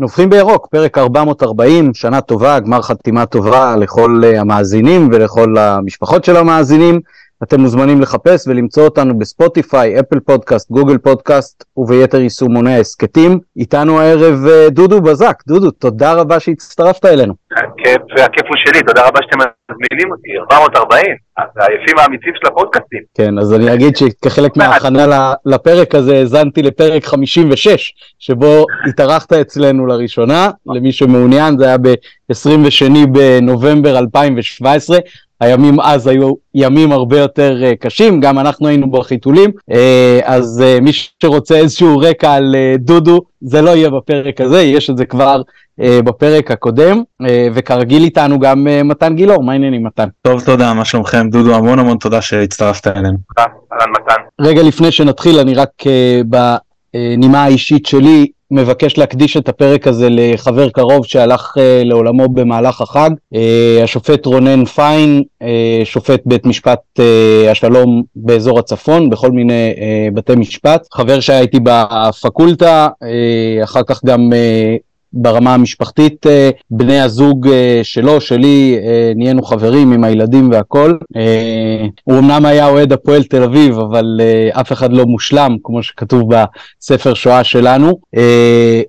נובחים בירוק, פרק 440, שנה טובה, גמר חתימה טובה לכל אה, המאזינים ולכל המשפחות של המאזינים. אתם מוזמנים לחפש ולמצוא אותנו בספוטיפיי, אפל פודקאסט, גוגל פודקאסט וביתר יישומוני ההסכתים. איתנו הערב אה, דודו בזק. דודו, תודה רבה שהצטרפת אלינו. הכיף, הכיף הוא שלי, תודה רבה שאתם מזמינים אותי, 440, העייפים האמיצים של הפודקאסטים. כן, אז אני אגיד שכחלק מההכנה לפרק הזה האזנתי לפרק 56, שבו התארחת אצלנו לראשונה, למי שמעוניין, זה היה ב-22 בנובמבר 2017. הימים אז היו ימים הרבה יותר uh, קשים, גם אנחנו היינו בחיתולים, uh, אז uh, מי שרוצה איזשהו רקע על uh, דודו, זה לא יהיה בפרק הזה, יש את זה כבר uh, בפרק הקודם, uh, וכרגיל איתנו גם uh, מתן גילאור, מה העניינים מתן? טוב, תודה, מה שלומכם? דודו, המון המון תודה שהצטרפת אלינו. אהלן מתן. רגע לפני שנתחיל, אני רק uh, בנימה האישית שלי, מבקש להקדיש את הפרק הזה לחבר קרוב שהלך uh, לעולמו במהלך החג, uh, השופט רונן פיין, שופט בית משפט השלום באזור הצפון, בכל מיני בתי משפט, חבר שהיה איתי בפקולטה, אחר כך גם ברמה המשפחתית, אה, בני הזוג אה, שלו, שלי, אה, נהיינו חברים עם הילדים והכל. הוא אמנם היה אוהד הפועל תל אביב, אבל אף אחד לא מושלם, כמו שכתוב בספר שואה שלנו.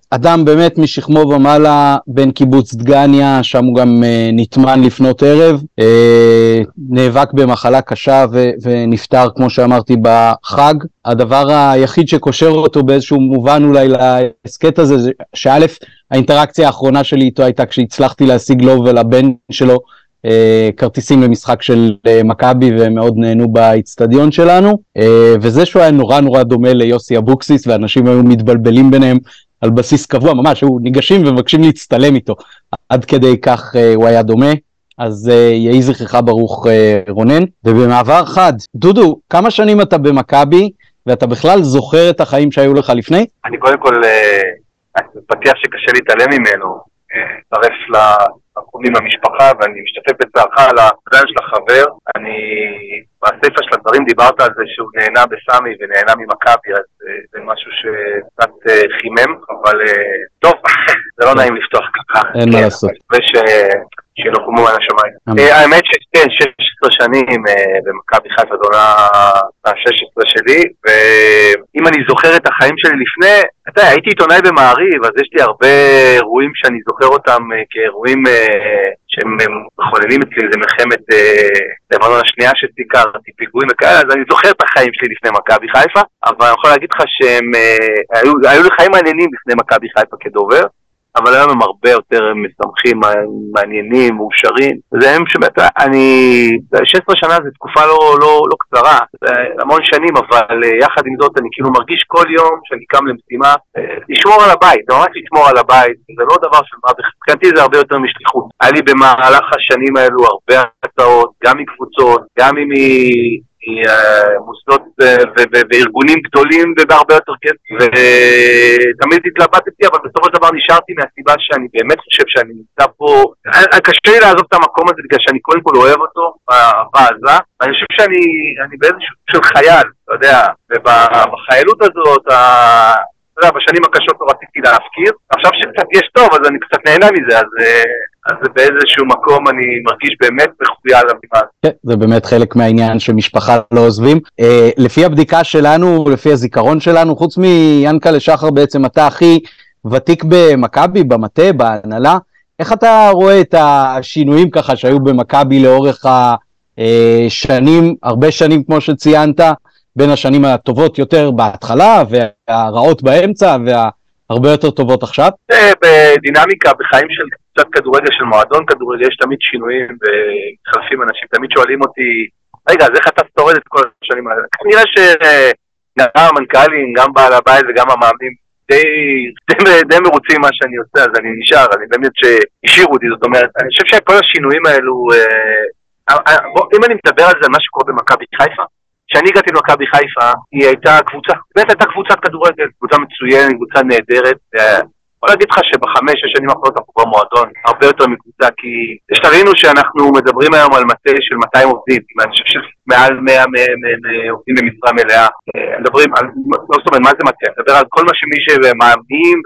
אדם באמת משכמו ומעלה, בן קיבוץ דגניה, שם הוא גם נטמן לפנות ערב, נאבק במחלה קשה ונפטר, כמו שאמרתי, בחג. הדבר היחיד שקושר אותו באיזשהו מובן אולי להסכת הזה, זה שא', האינטראקציה האחרונה שלי איתו הייתה כשהצלחתי להשיג לו ולבן שלו אה, כרטיסים למשחק של אה, מכבי והם מאוד נהנו באיצטדיון שלנו, אה, וזה שהוא היה נורא נורא דומה ליוסי אבוקסיס ואנשים היו מתבלבלים ביניהם על בסיס קבוע, ממש, היו ניגשים ומבקשים להצטלם איתו, עד כדי כך אה, הוא היה דומה. אז uh, יהי זכרך ברוך uh, רונן. ובמעבר חד, דודו, כמה שנים אתה במכבי, ואתה בכלל זוכר את החיים שהיו לך לפני? אני קודם כל, uh, פתיח שקשה להתעלם ממנו, להצטרף לתחומים במשפחה, ואני משתתף בצערך על האובדן של החבר. אני, בספר של הדברים דיברת על זה שהוא נהנה בסמי ונהנה ממכבי, אז זה משהו שקצת חימם, אבל טוב, זה לא נעים לפתוח ככה. אין מה לעשות. שינוחמו על השמיים. האמת שכן, 16 שנים אה, במכבי חיפה, זו עונה ה-16 שלי, ואם אני זוכר את החיים שלי לפני, אתה יודע, הייתי עיתונאי במעריב, אז יש לי הרבה אירועים שאני זוכר אותם אה, כאירועים אה, שהם מכוננים אצלי, זה מלחמת לבנון השנייה שסיקרתי, פיגועים וכאלה, אז אני זוכר את החיים שלי לפני מכבי חיפה, אבל אני יכול להגיד לך שהם, היו לי חיים מעניינים לפני מכבי חיפה כדובר. אבל היום הם הרבה יותר משמחים, מעניינים, מאושרים. זה הם שבאמת, אני, 16 שנה זו תקופה לא, לא, לא קצרה, זה המון שנים, אבל אה, יחד עם זאת אני כאילו מרגיש כל יום שאני קם למשימה, אה, לשמור על הבית, זה ממש לשמור על הבית, זה לא דבר של מה, מבחינתי זה הרבה יותר משליחות. היה לי במהלך השנים האלו הרבה הצעות, גם מקבוצות, גם. ממוסדות אה, וארגונים גדולים ובהרבה יותר כיף ותמיד התלבטתי אבל בסופו של דבר נשארתי מהסיבה שאני באמת חושב שאני נמצא פה. קשה לי לעזוב את המקום הזה בגלל שאני קודם כל אוהב אותו אהבה עזה ואני חושב שאני באיזשהו של חייל אתה יודע ובחיילות הזאת אתה יודע, בשנים הקשות לא רציתי להפקיר, עכשיו שקצת יש טוב אז אני קצת נהנה מזה, אז, אה, אז באיזשהו מקום אני מרגיש באמת מחויב לבימה כן, זה באמת חלק מהעניין שמשפחה לא עוזבים. אה, לפי הבדיקה שלנו, לפי הזיכרון שלנו, חוץ מיאנקלה שחר בעצם אתה הכי ותיק במכבי, במטה, בהנהלה, איך אתה רואה את השינויים ככה שהיו במכבי לאורך השנים, הרבה שנים כמו שציינת, בין השנים הטובות יותר בהתחלה והרעות באמצע והרבה יותר טובות עכשיו? בדינמיקה, בחיים של קצת כדורגל, של מועדון כדורגל, יש תמיד שינויים ומתחלפים אנשים, תמיד שואלים אותי, רגע, אז איך אתה שורד את כל השנים האלה? כנראה שגם המנכ"לים, גם בעל הבית וגם המאמנים די, די, די מרוצים ממה שאני עושה, אז אני נשאר, אני באמת שהשאירו אותי, זאת אומרת, אני חושב שכל השינויים האלו, אה, אה, בוא, אם אני מדבר על זה, מה שקורה במכבי חיפה, כשאני הגעתי למכבי חיפה, היא הייתה קבוצה, באמת הייתה קבוצת כדורגל, קבוצה מצוינת, קבוצה נהדרת. יכול להגיד לך שבחמש, שש שנים האחרונות אנחנו כבר מועדון, הרבה יותר מקבוצה, כי יש תבינו שאנחנו מדברים היום על מטה של 200 עובדים, אני חושב שמעל 100 עובדים במשרה מלאה. מדברים על, לא זאת אומרת, מה זה מטה? אני מדבר על כל מה שמי שמאמין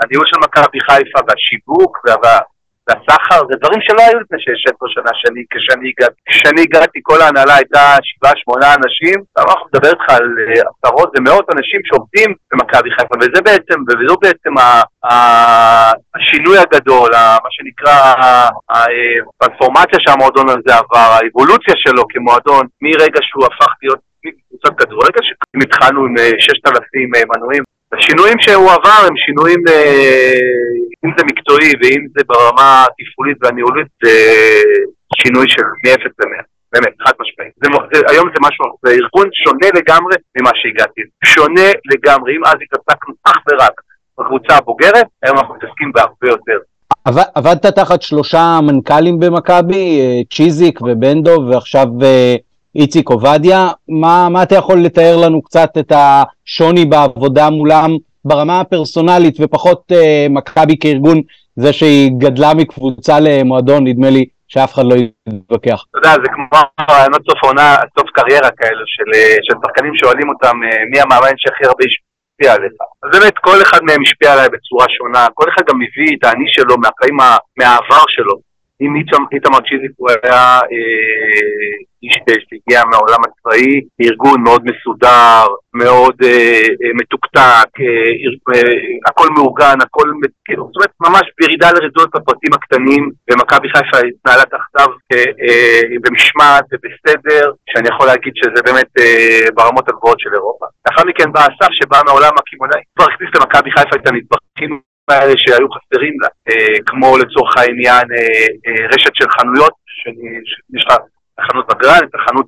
הניהול של מכבי חיפה והשיווק וה... והסחר, זה דברים שלא היו לפני 16 שנה שאני, כשאני. כשאני הגעתי כל ההנהלה הייתה שבעה, שמונה אנשים, אנחנו מדבר איתך על אה, עשרות ומאות אנשים שעובדים במכבי חיפה, וזה בעצם, וזו בעצם השינוי הגדול, מה שנקרא הטרנספורמציה שהמועדון הזה עבר, האבולוציה שלו כמועדון, מרגע שהוא הפך להיות קבוצת כדורגל, התחלנו עם 6,000 אה, מנויים, השינויים שהוא עבר הם שינויים, אה, אם זה מקצועי ואם זה ברמה התפעולית והניהולית, זה שינוי של מ-0 ל-100. באמת, חד משמעית. היום זה משהו, זה ארגון שונה לגמרי ממה שהגעתי. שונה לגמרי. אם אז התעסקנו אך ורק בקבוצה הבוגרת, היום אנחנו מתעסקים בהרבה יותר. עבדת תחת שלושה מנכ"לים במכבי, אה, צ'יזיק ובנדו, ועכשיו אה, איציק עובדיה, מה, מה אתה יכול לתאר לנו קצת את השוני בעבודה מולם ברמה הפרסונלית ופחות אה, מכבי כארגון, זה שהיא גדלה מקבוצה למועדון, נדמה לי שאף אחד לא יתווכח. אתה יודע, זה כמו רעיונות סוף עונה, סוף קריירה כאלו, של, אה, שחקנים שואלים אותם אה, מי המאמן שהכי הרבה השפיע עליך. אז באמת, כל אחד מהם השפיע עליי בצורה שונה, כל אחד גם מביא את האני שלו מהחיים, מהעבר שלו. אם איתמר צ'יזיק הוא היה אה, איש שהגיע מהעולם הצבאי, ארגון מאוד מסודר, מאוד אה, אה, מתוקתק, אה, אה, הכל מאורגן, הכל, כאילו, זאת אומרת, ממש בירידה לרזולת הפרטים הקטנים, ומכבי חיפה התנהלה תחתיו אה, אה, במשמעת ובסדר, שאני יכול להגיד שזה באמת אה, ברמות הגבוהות של אירופה. לאחר מכן בא אסף שבא מהעולם הקמעונאי, כבר הכניס למכבי חיפה את הנדבכים האלה שהיו חסרים לה, אה, כמו לצורך העניין אה, אה, רשת של חנויות, שיש לה חנות בגרן, את החנות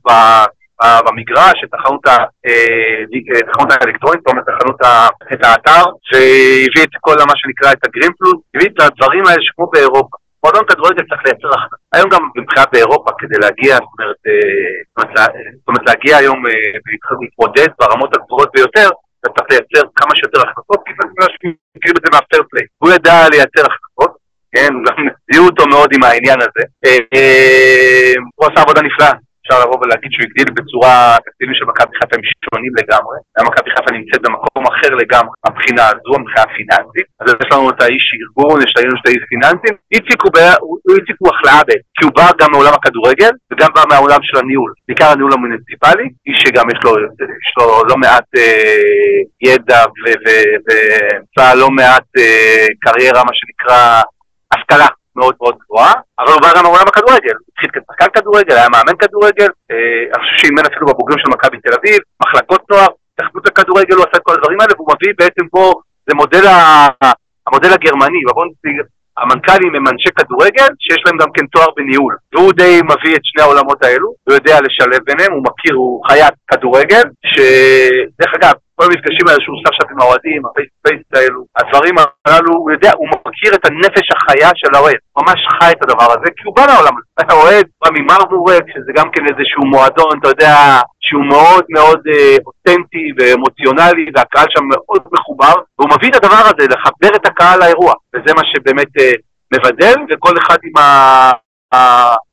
במגרש, את החנות, האלקטרונית, זאת אומרת, את האתר, והביא את כל מה שנקרא את הגרימפלוס, הביא את הדברים האלה שכמו באירופה. מועדון כדורגל צריך לייצר הכנסה. היום גם מבחינת באירופה, כדי להגיע, זאת אומרת, זאת אומרת להגיע היום ולהתמודד ברמות הגבוהות ביותר, אתה צריך לייצר כמה שיותר הכנסות, כי זה מה שמכירים את זה מהפייר פליי. הוא ידע לייצר הכנסות, כן, גם זיהו אותו מאוד עם העניין הזה. אה, אה, הוא עשה עבודה נפלאה. אפשר לבוא ולהגיד שהוא הגדיל בצורה, התקציבים של מכבי חיפה הם שונים לגמרי, מכבי חיפה נמצאת במקום אחר לגמרי, מבחינה הזו, מבחינה פיננסית, אז יש לנו את האיש ארגון, יש לנו את האיש פיננסים, איציק הוא, איציק הוא החלאה בעצם, כי הוא בא גם מעולם הכדורגל, וגם בא מהעולם של הניהול, בעיקר הניהול המוניציפלי, איש שגם יש לו, יש לו לא מעט אה, ידע ועשה לא מעט אה, קריירה, מה שנקרא, השכלה מאוד מאוד גבוהה, אבל הוא בא גם מעולם הכדורגל, התחיל כשחקן כדורגל, היה מאמן כדורגל, אה, אני חושב שאימן אפילו בבוגרים של מכבי תל אביב, מחלקות נוער, התאחדות הכדורגל, הוא עשה את כל הדברים האלה, והוא מביא בעצם פה, זה מודל. המודל הגרמני, נציג, המנכ"לים הם אנשי כדורגל שיש להם גם כן תואר בניהול. והוא די מביא את שני העולמות האלו, הוא יודע לשלב ביניהם, הוא מכיר, הוא חיית כדורגל, שדרך אגב, כל המפגשים האלה שהוא עושה עכשיו עם האוהדים, הפייס האלו, הדברים הללו, הוא יודע, הוא מכיר את הנפש החיה של האוהד, ממש חי את הדבר הזה, כי הוא בא לעולם הזה. אתה בא ממרמורק, שזה גם כן איזשהו מועדון, אתה יודע, שהוא מאוד מאוד אה, אותנטי ואמוציונלי, והקהל שם מאוד מחובר, והוא מביא את הדבר הזה, לחבר את הקהל לאירוע, וזה מה שבאמת אה, מבדל, וכל אחד עם ה...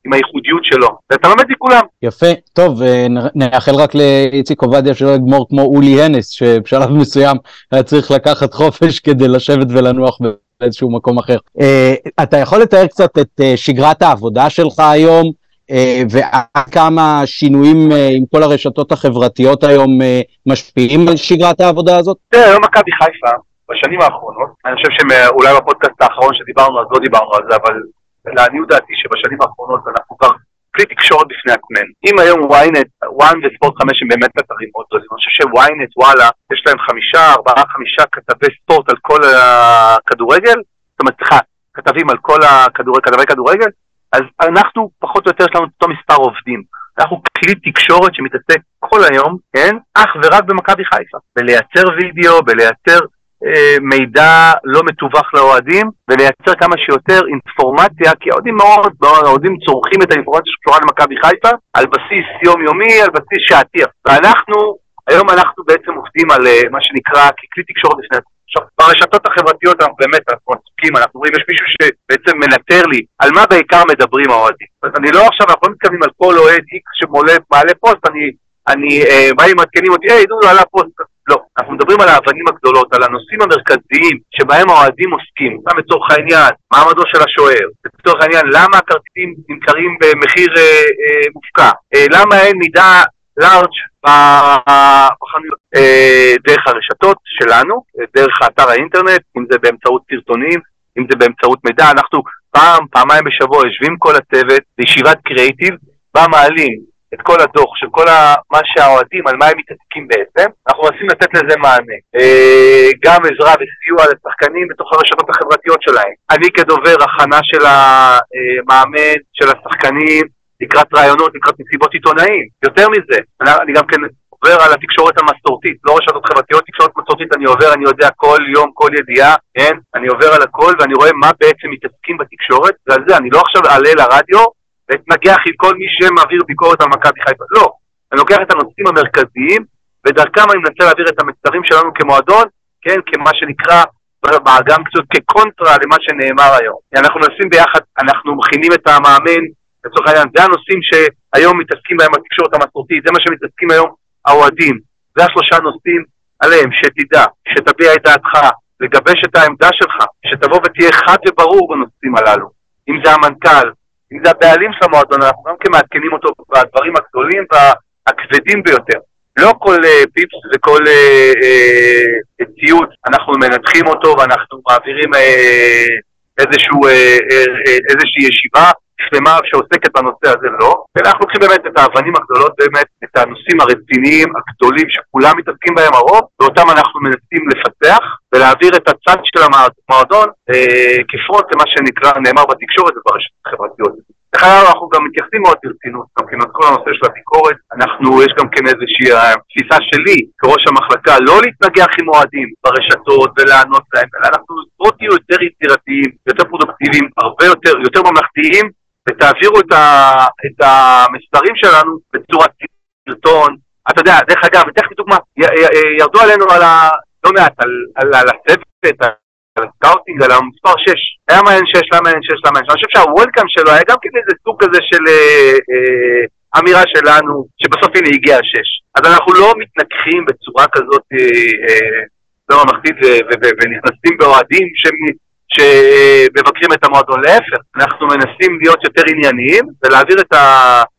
עם הייחודיות שלו, ואתה לומד מכולם. יפה, טוב, אה, נאחל רק לאיציק עובדיה שלא יגמור כמו אולי הנס, שבשלב מסוים היה צריך לקחת חופש כדי לשבת ולנוח באיזשהו מקום אחר. אה, אתה יכול לתאר קצת את אה, שגרת העבודה שלך היום, ועד כמה שינויים עם כל הרשתות החברתיות היום משפיעים על שגרת העבודה הזאת? תראה, היום מכבי חיפה, בשנים האחרונות, אני חושב שאולי בפודקאסט האחרון שדיברנו אז לא דיברנו על זה, אבל לעניות דעתי שבשנים האחרונות אנחנו כבר כלי תקשורת בפני עצמנו. אם היום ynet, וואן וספורט חמש הם באמת אתרים מאוד גדולים, אני חושב שוויינט, וואלה, יש להם חמישה, ארבעה, חמישה כתבי ספורט על כל הכדורגל, זאת אומרת, סליחה, כתבים על כל הכדורגל, כתבי כדורגל, אז אנחנו פחות או יותר יש לנו אותו מספר עובדים. אנחנו כלי תקשורת שמתעסק כל היום, כן, אך ורק במכבי חיפה. בלייצר וידאו, בלייצר אה, מידע לא מתווך לאוהדים ולייצר כמה שיותר אינפורמציה כי האוהדים מאוד, האוהדים צורכים את האינפורמציה שקשורה למכבי חיפה על בסיס יומיומי, על בסיס שעתי ואנחנו, היום אנחנו בעצם עובדים על אה, מה שנקרא ככלי תקשורת לפני עכשיו, ברשתות החברתיות אנחנו באמת, אנחנו עסוקים, אנחנו רואים, יש מישהו שבעצם מנטר לי על מה בעיקר מדברים האוהדים. אומרת, אני לא עכשיו, אנחנו לא מתכוונים על כל אוהד איקס שמעלה פוסט, אני, אני, אה, באים מעדכנים אותי, היי, דודו עלה פוסט, לא. אנחנו מדברים על האבנים הגדולות, על הנושאים המרכזיים שבהם האוהדים עוסקים. סתם לצורך העניין, מעמדו של השוער. לצורך העניין, למה הכרטיסים נמכרים במחיר אה, אה, מופקע? אה, למה אין מידה לארג' בחנויות? אה, דרך הרשתות שלנו, דרך האתר האינטרנט, אם זה באמצעות סרטונים, אם זה באמצעות מידע. אנחנו פעם, פעמיים בשבוע יושבים כל הצוות לישיבת קריאיטיב, בה מעלים את כל הדוח של כל ה, מה שהאוהדים, על מה הם מתעסקים בעצם, אנחנו מנסים לתת לזה מענה. אה, גם עזרה וסיוע לשחקנים בתוך הרשתות החברתיות שלהם. אני כדובר הכנה של המאמן, של השחקנים, לקראת רעיונות, לקראת מסיבות עיתונאים. יותר מזה, אני גם כן עובר על התקשורת המסורתית, לא רשתות חברתיות, תקשורת מסורתית אני עובר, אני יודע כל יום, כל ידיעה, כן? אני עובר על הכל ואני רואה מה בעצם מתעסקים בתקשורת, ועל זה אני לא עכשיו אעלה לרדיו ואתנגח עם כל מי שמעביר ביקורת על מכבי חיפה. לא, אני לוקח את הנושאים המרכזיים, ודרכם אני מנסה להעביר את המסרים שלנו כמועדון, כן, כמה שנקרא, גם קצת כקונטרה למה שנאמר היום. אנחנו מנסים ביחד, אנחנו מכינים את המאמן, לצורך העניין, זה הנושאים שהיום מתעסקים בהם בתקשורת המסורתית, זה מה שמתעסקים היום האוהדים. זה השלושה נושאים עליהם, שתדע, שתביע את דעתך, לגבש את העמדה שלך, שתבוא ותהיה חד וברור בנושאים הללו. אם זה המנכ"ל, אם זה הבעלים של המועדון, אנחנו גם כן מעדכנים אותו בדברים הגדולים והכבדים ביותר. לא כל uh, פיפס וכל uh, uh, ציוד, אנחנו מנתחים אותו ואנחנו מעבירים uh, איזשהו, uh, uh, איזושהי ישיבה שלמה שעוסקת בנושא הזה, לא. אלא אנחנו לוקחים באמת את האבנים הגדולות, באמת את הנושאים הרציניים, הגדולים, שכולם מתעסקים בהם הרוב, ואותם אנחנו מנסים לפתח ולהעביר את הצד של המועדון אה, כפרוט למה שנקרא, נאמר בתקשורת וברשת החברתיות. דרך אגב, אנחנו גם מתייחסים מאוד ברצינות, גם כן כל הנושא של הביקורת. אנחנו, יש גם כן איזושהי אה, תפיסה שלי, כראש המחלקה, לא להתנגח עם אוהדים ברשתות ולענות להם, אלא אנחנו בואו תהיו יותר יצירתיים, יותר פרודוקטיביים, הרבה יותר, יותר ממלכתיים, ותעבירו את, ה, את המספרים שלנו בצורת סרטון. אתה יודע, דרך אגב, אתן לך דוגמה, ירדו עלינו על ה... לא מעט, על, על, על הצוות, על ה scouting, על המספר 6. למה אין 6, למה אין 6, למה אין 6. אני חושב שה welcome שלו היה גם כן איזה סוג כזה של אה, אה, אמירה שלנו, שבסוף הנה הגיע ה 6. אז אנחנו לא מתנגחים בצורה כזאת אה, אה, לא ממלכתית ונכנסים באוהדים שמבקרים את המועדון. להפך, אנחנו מנסים להיות יותר ענייניים ולהעביר את, ה,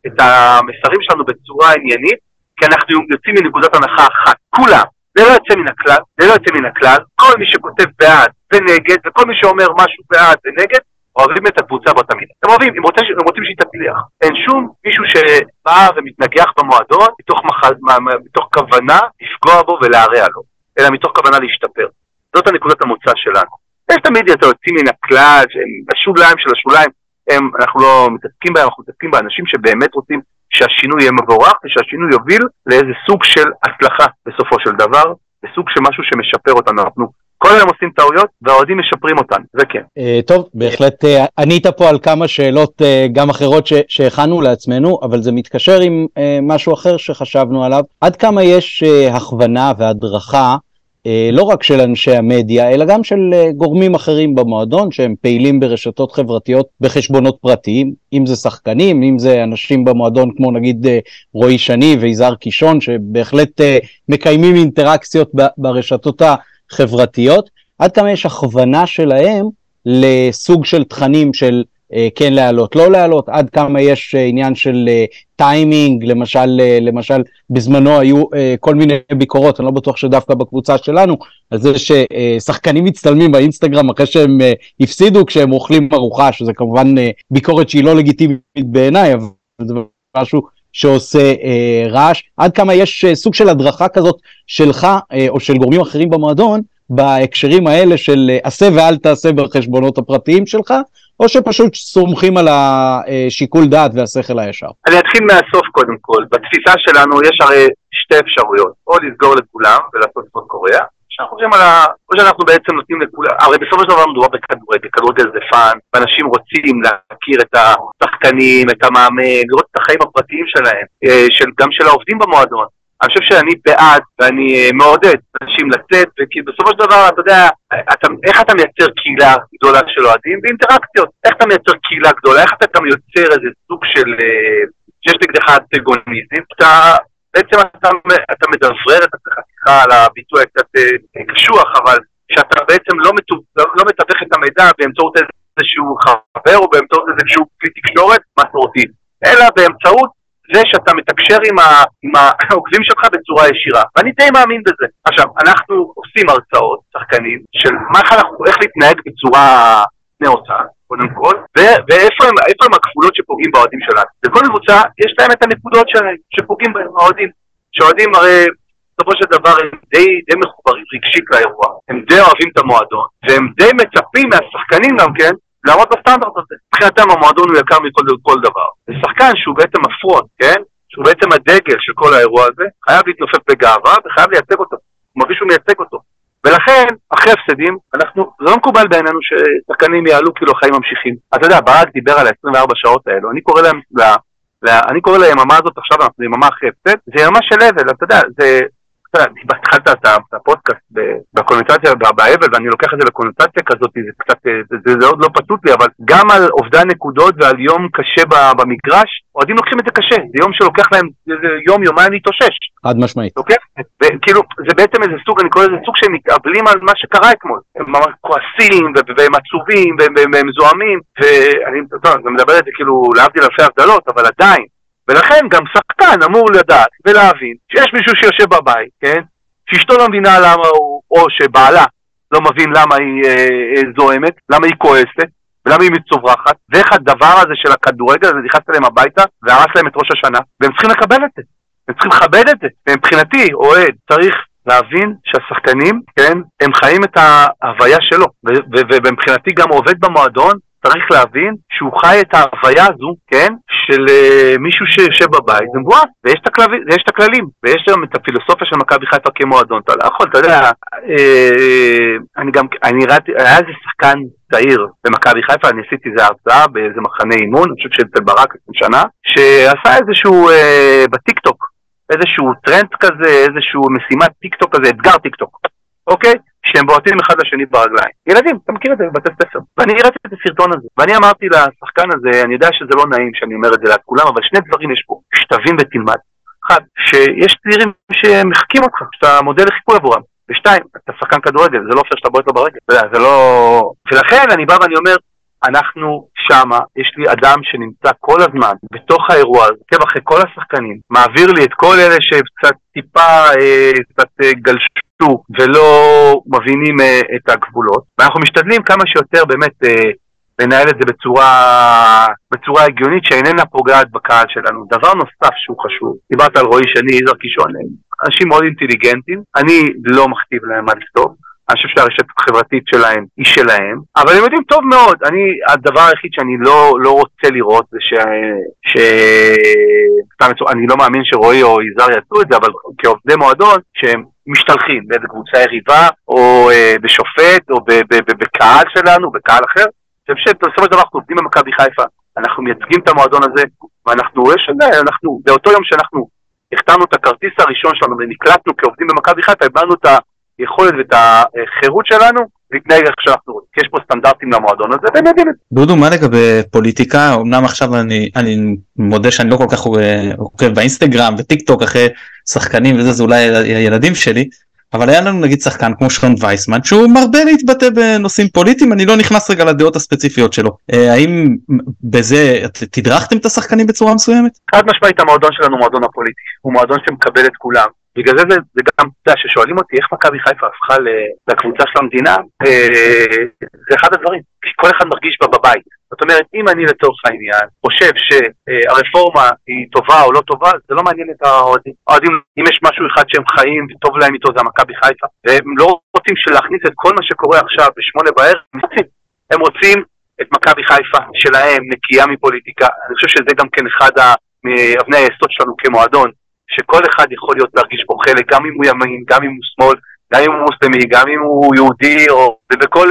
את המסרים שלנו בצורה עניינית, כי אנחנו יוצאים מנקודת הנחה אחת. כולם, זה לא יוצא מן הכלל, זה לא יוצא מן הכלל, כל מי שכותב בעד ונגד, וכל מי שאומר משהו בעד ונגד, אוהבים את הקבוצה באותה מידה. הם אוהבים, הם רוצים, הם רוצים שהיא תצליח. אין שום מישהו שבא ומתנגח במועדון מתוך, מחל, מתוך כוונה לפגוע בו ולהרע לו, אלא מתוך כוונה להשתפר. זאת הנקודת המוצא שלנו. יש תמיד את היוצאים מן הכלל, שהם בשוליים של השוליים, הם, אנחנו לא מתעסקים בהם, אנחנו מתעסקים באנשים שבאמת רוצים שהשינוי יהיה מבורך ושהשינוי יוביל לאיזה סוג של הצלחה בסופו של דבר, בסוג של משהו שמשפר אותנו. אנחנו כל היום עושים טעויות והאוהדים משפרים אותן, זה כן. Uh, טוב, בהחלט ענית פה על כמה שאלות uh, גם אחרות שהכנו לעצמנו, אבל זה מתקשר עם משהו אחר שחשבנו עליו. עד כמה יש הכוונה והדרכה אה, לא רק של אנשי המדיה, אלא גם של אה, גורמים אחרים במועדון שהם פעילים ברשתות חברתיות בחשבונות פרטיים, אם זה שחקנים, אם זה אנשים במועדון כמו נגיד אה, רועי שני ויזהר קישון, שבהחלט מקיימים אינטראקציות ברשתות החברתיות, עד כמה יש הכוונה שלהם לסוג של תכנים של אה, כן להעלות, לא להעלות, עד כמה יש אה, עניין של טיימינג, אה, למשל, למשל בזמנו היו כל מיני ביקורות, אני לא בטוח שדווקא בקבוצה שלנו, על זה ששחקנים מצטלמים באינסטגרם אחרי שהם הפסידו כשהם אוכלים ארוחה, שזה כמובן ביקורת שהיא לא לגיטימית בעיניי, אבל זה משהו שעושה אה, רעש, עד כמה יש אה, סוג של הדרכה כזאת שלך אה, או של גורמים אחרים במועדון בהקשרים האלה של עשה ואל תעשה בחשבונות הפרטיים שלך, או שפשוט סומכים על השיקול דעת והשכל הישר? אני אתחיל מהסוף קודם כל. בתפיסה שלנו יש הרי שתי אפשרויות, או לסגור לכולם ולעשות צפון קוריאה, שאנחנו חושבים על ה... או שאנחנו בעצם נותנים לכולם, הרי בסופו של דבר מדובר בכדורגל, כדורגל זה fun, ואנשים רוצים להכיר את השחקנים, את המאמן, לראות את החיים הפרטיים שלהם, אה, של, גם של העובדים במועדון. אני חושב שאני בעד ואני אה, מעודד אנשים לצאת, וכי בסופו של דבר, אתה יודע, אתה, איך אתה מייצר קהילה גדולה של אוהדים? באינטראקציות. איך אתה מייצר קהילה גדולה? איך אתה גם יוצר איזה סוג של... אה, שיש נגדך אנטגוניזם? אתה... בעצם אתה, אתה מדברר את עצמך, סליחה על הביטוי הקצת אה, קשוח, אבל שאתה בעצם לא, מתו, לא, לא מתווך את המידע באמצעות איזשהו חבר או באמצעות איזשהו כלי תקשורת מסורתי, אלא באמצעות זה שאתה מתקשר עם, ה, עם העוקבים שלך בצורה ישירה, ואני די מאמין בזה. עכשיו, אנחנו עושים הרצאות, שחקנים, של מה אנחנו, איך להתנהג בצורה נאותה, קודם כל, ואיפה הם, הכפולות שפוגעים באוהדים שלנו. לכל קבוצה יש להם את הנקודות שפוגעים בהם, האוהדים. שאוהדים הרי בסופו של דבר הם די, די מחוברים רגשית לאירוע, הם די אוהבים את המועדון, והם די מצפים מהשחקנים גם כן לעמוד בסטנדרט הזה. מבחינתם המועדון הוא יקר מכל כל דבר. זה שחקן שהוא בעצם הפרונט, כן? שהוא בעצם הדגל של כל האירוע הזה, חייב להתנופף בגאווה וחייב לייצג אותו. הוא מרגיש שהוא מייצג אותו. ולכן, אחרי הפסדים, אנחנו, זה לא מקובל בעינינו ששחקנים יעלו כאילו החיים ממשיכים. אתה יודע, ברק דיבר על ה-24 שעות האלו, אני קורא להם, לה, לה, אני קורא ליממה הזאת עכשיו, אנחנו יממה אחרי הפסד, זה יממה של אבל, אתה יודע, זה, התחלת את הפודקאסט בקונוטציה, באבל, ואני לוקח את זה לקונוטציה כזאת, זה קצת, זה, זה, עוד לא פשוט לי, אבל גם על אובדן נקודות ועל יום קשה במגרש, אוהדים לוקחים את זה קשה, זה יום שלוקח להם יום, יומיים להתאושש. חד משמעית. לוקח, כאילו, זה בעצם איזה סוג, אני קורא לזה סוג שהם מתאבלים על מה שקרה אתמול. הם ממש כועסים, והם עצובים, והם מזוהמים, ואני מדבר את זה כאילו להבדיל אלפי הבדלות, אבל עדיין. ולכן גם שחקן אמור לדעת ולהבין שיש מישהו שיושב בבית, כן? שאשתו לא מבינה למה הוא, או שבעלה לא מבין למה היא אה, אה, זוהמת, למה היא כועסת, ולמה היא מצוברחת, ואיך הדבר הזה של הכדורגל הזה נכנס אליהם הביתה והרס להם את ראש השנה, והם צריכים לקבל את זה, הם צריכים לכבד את זה, ומבחינתי, אוהד, צריך להבין שהשחקנים, כן, הם חיים את ההוויה שלו, ומבחינתי גם עובד במועדון, צריך להבין שהוא חי את ההוויה הזו, כן, של uh, מישהו שיושב בבית ומבואס, ויש את הכללים, ויש גם את הפילוסופיה של מכבי חיפה כמועדון, אתה לא יכול, אתה יודע, אה, אני גם, אני ראיתי, היה איזה שחקן צעיר במכבי חיפה, אני עשיתי איזה הרצאה באיזה מחנה אימון, אני חושב שאצל ברק 20 שנה, שעשה איזשהו, אה, בטיקטוק, איזשהו טרנד כזה, איזשהו משימת טיקטוק כזה, אתגר טיקטוק, אוקיי? שהם בועטים אחד לשני ברגליים. ילדים, אתה מכיר את זה בבתי ספר. ואני הראיתי את הסרטון הזה, ואני אמרתי לשחקן הזה, אני יודע שזה לא נעים שאני אומר את זה ליד כולם, אבל שני דברים יש פה, שתבין ותלמד. אחד, שיש צעירים שמחקים אותך, שאתה מודל לחיקוי עבורם. ושתיים, אתה שחקן כדורגל, זה לא פייר שאתה בועט לו ברגל, אתה יודע, זה לא... ולכן אני בא ואני אומר, אנחנו שמה, יש לי אדם שנמצא כל הזמן בתוך האירוע הזה, עוקב אחרי כל השחקנים, מעביר לי את כל אלה שקצת טיפה, אה, קצת אה, גלשו ולא מבינים אה, את הגבולות, ואנחנו משתדלים כמה שיותר באמת אה, לנהל את זה בצורה, בצורה הגיונית שאיננה פוגעת בקהל שלנו. דבר נוסף שהוא חשוב, דיברת על רועי שני, יזהר קישון, אנשים מאוד אינטליגנטים, אני לא מכתיב להם מה לכתוב, אני חושב שהרשת החברתית שלהם היא שלהם, אבל הם יודעים טוב מאוד, אני, הדבר היחיד שאני לא, לא רוצה לראות זה ש... ש... אני לא מאמין שרועי או יזהר יעשו את זה, אבל כעובדי מועדון, שהם משתלחים באיזה קבוצה יריבה, או אה, בשופט, או בקהל שלנו, בקהל אחר, אני חושב שבסופו של דבר אנחנו עובדים במכבי חיפה, אנחנו מייצגים את המועדון הזה, ואנחנו, יש, אנחנו, באותו יום שאנחנו החתמנו את הכרטיס הראשון שלנו ונקלטנו כעובדים במכבי חיפה, הבנו את. היכולת ואת החירות שלנו להתנהג איך שאנחנו רוצים, כי יש פה סטנדרטים למועדון הזה והם יודעים את זה. דודו מה לגבי פוליטיקה אמנם עכשיו אני אני מודה שאני לא כל כך עוקב באינסטגרם וטיק טוק אחרי שחקנים וזה זה אולי הילדים שלי אבל היה לנו נגיד שחקן כמו שכן וייסמן שהוא מרבה להתבטא בנושאים פוליטיים אני לא נכנס רגע לדעות הספציפיות שלו אה, האם בזה תדרכתם את השחקנים בצורה מסוימת? חד משמעית המועדון שלנו מועדון הפוליטי הוא מועדון שמקבל את כולם בגלל זה זה, זה גם, אתה ששואלים אותי איך מכבי חיפה הפכה לקבוצה של המדינה, אה, זה אחד הדברים, כל אחד מרגיש בה בבית. זאת אומרת, אם אני לצורך העניין חושב שהרפורמה היא טובה או לא טובה, זה לא מעניין את האוהדים. האוהדים, אם יש משהו אחד שהם חיים וטוב להם איתו זה המכבי חיפה. והם לא רוצים להכניס את כל מה שקורה עכשיו בשמונה בערב, הם רוצים. את מכבי חיפה שלהם, נקייה מפוליטיקה. אני חושב שזה גם כן אחד מאבני היסוד שלנו כמועדון. שכל אחד יכול להיות להרגיש בו חלק, גם אם הוא ימין, גם אם הוא שמאל, גם אם הוא מוסלמי, גם אם הוא יהודי, או... ובכל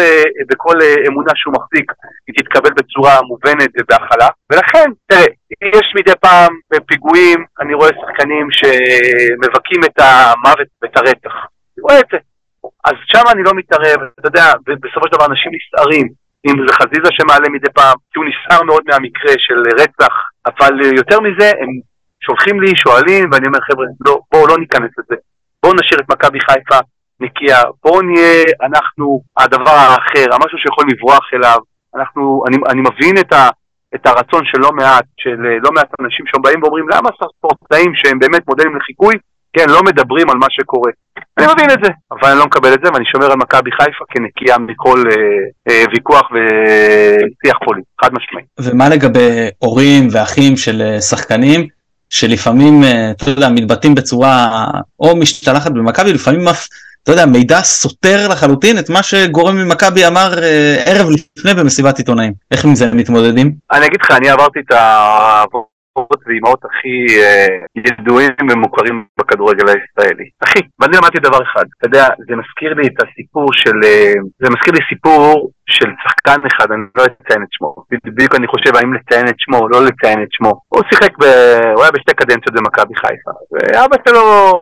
בכל אמונה שהוא מחזיק, היא תתקבל בצורה מובנת ובהכלה. ולכן, תראה, יש מדי פעם פיגועים, אני רואה שחקנים שמבכים את המוות ואת הרצח. אני רואה את זה. אז שם אני לא מתערב, אתה יודע, בסופו של דבר אנשים נסערים. אם זה חזיזה שמעלה מדי פעם, כי הוא נסער מאוד מהמקרה של רצח, אבל יותר מזה, הם שולחים לי, שואלים, ואני אומר, חבר'ה, לא, בואו לא ניכנס לזה. בואו נשאיר את מכבי חיפה נקייה, בואו נהיה אנחנו הדבר האחר, המשהו שיכול לברוח אליו. אנחנו, אני, אני מבין את, ה, את הרצון של לא מעט, של אה, לא מעט אנשים שבאים ואומרים למה ספורטאים שהם באמת מודלים לחיקוי, כן, לא מדברים על מה שקורה. אני מבין את זה, אבל אני לא מקבל את זה ואני שומר על מכבי חיפה כנקייה מכל אה, אה, ויכוח ושיח פוליטי, חד משמעי. ומה לגבי הורים ואחים של אה, שחקנים? שלפעמים, אה, אתה יודע, מתבטאים בצורה או משתלחת במכבי, לפעמים אף אתה יודע, מידע סותר לחלוטין את מה שגורם ממכבי אמר אה, ערב לפני במסיבת עיתונאים. איך עם זה מתמודדים? אני אגיד לך, אני עברתי את האבות ואימהות הכי אה, ידועים ומוכרים בכדורגל הישראלי. אחי, ואני למדתי דבר אחד, אתה יודע, זה מזכיר לי את הסיפור של, אה, זה מזכיר לי סיפור של שחקן אחד, אני לא אציין את שמו. בדיוק אני חושב האם לציין את שמו או לא לציין את שמו. הוא שיחק, ב... הוא היה בשתי קדנציות במכבי חיפה, ואבא שלו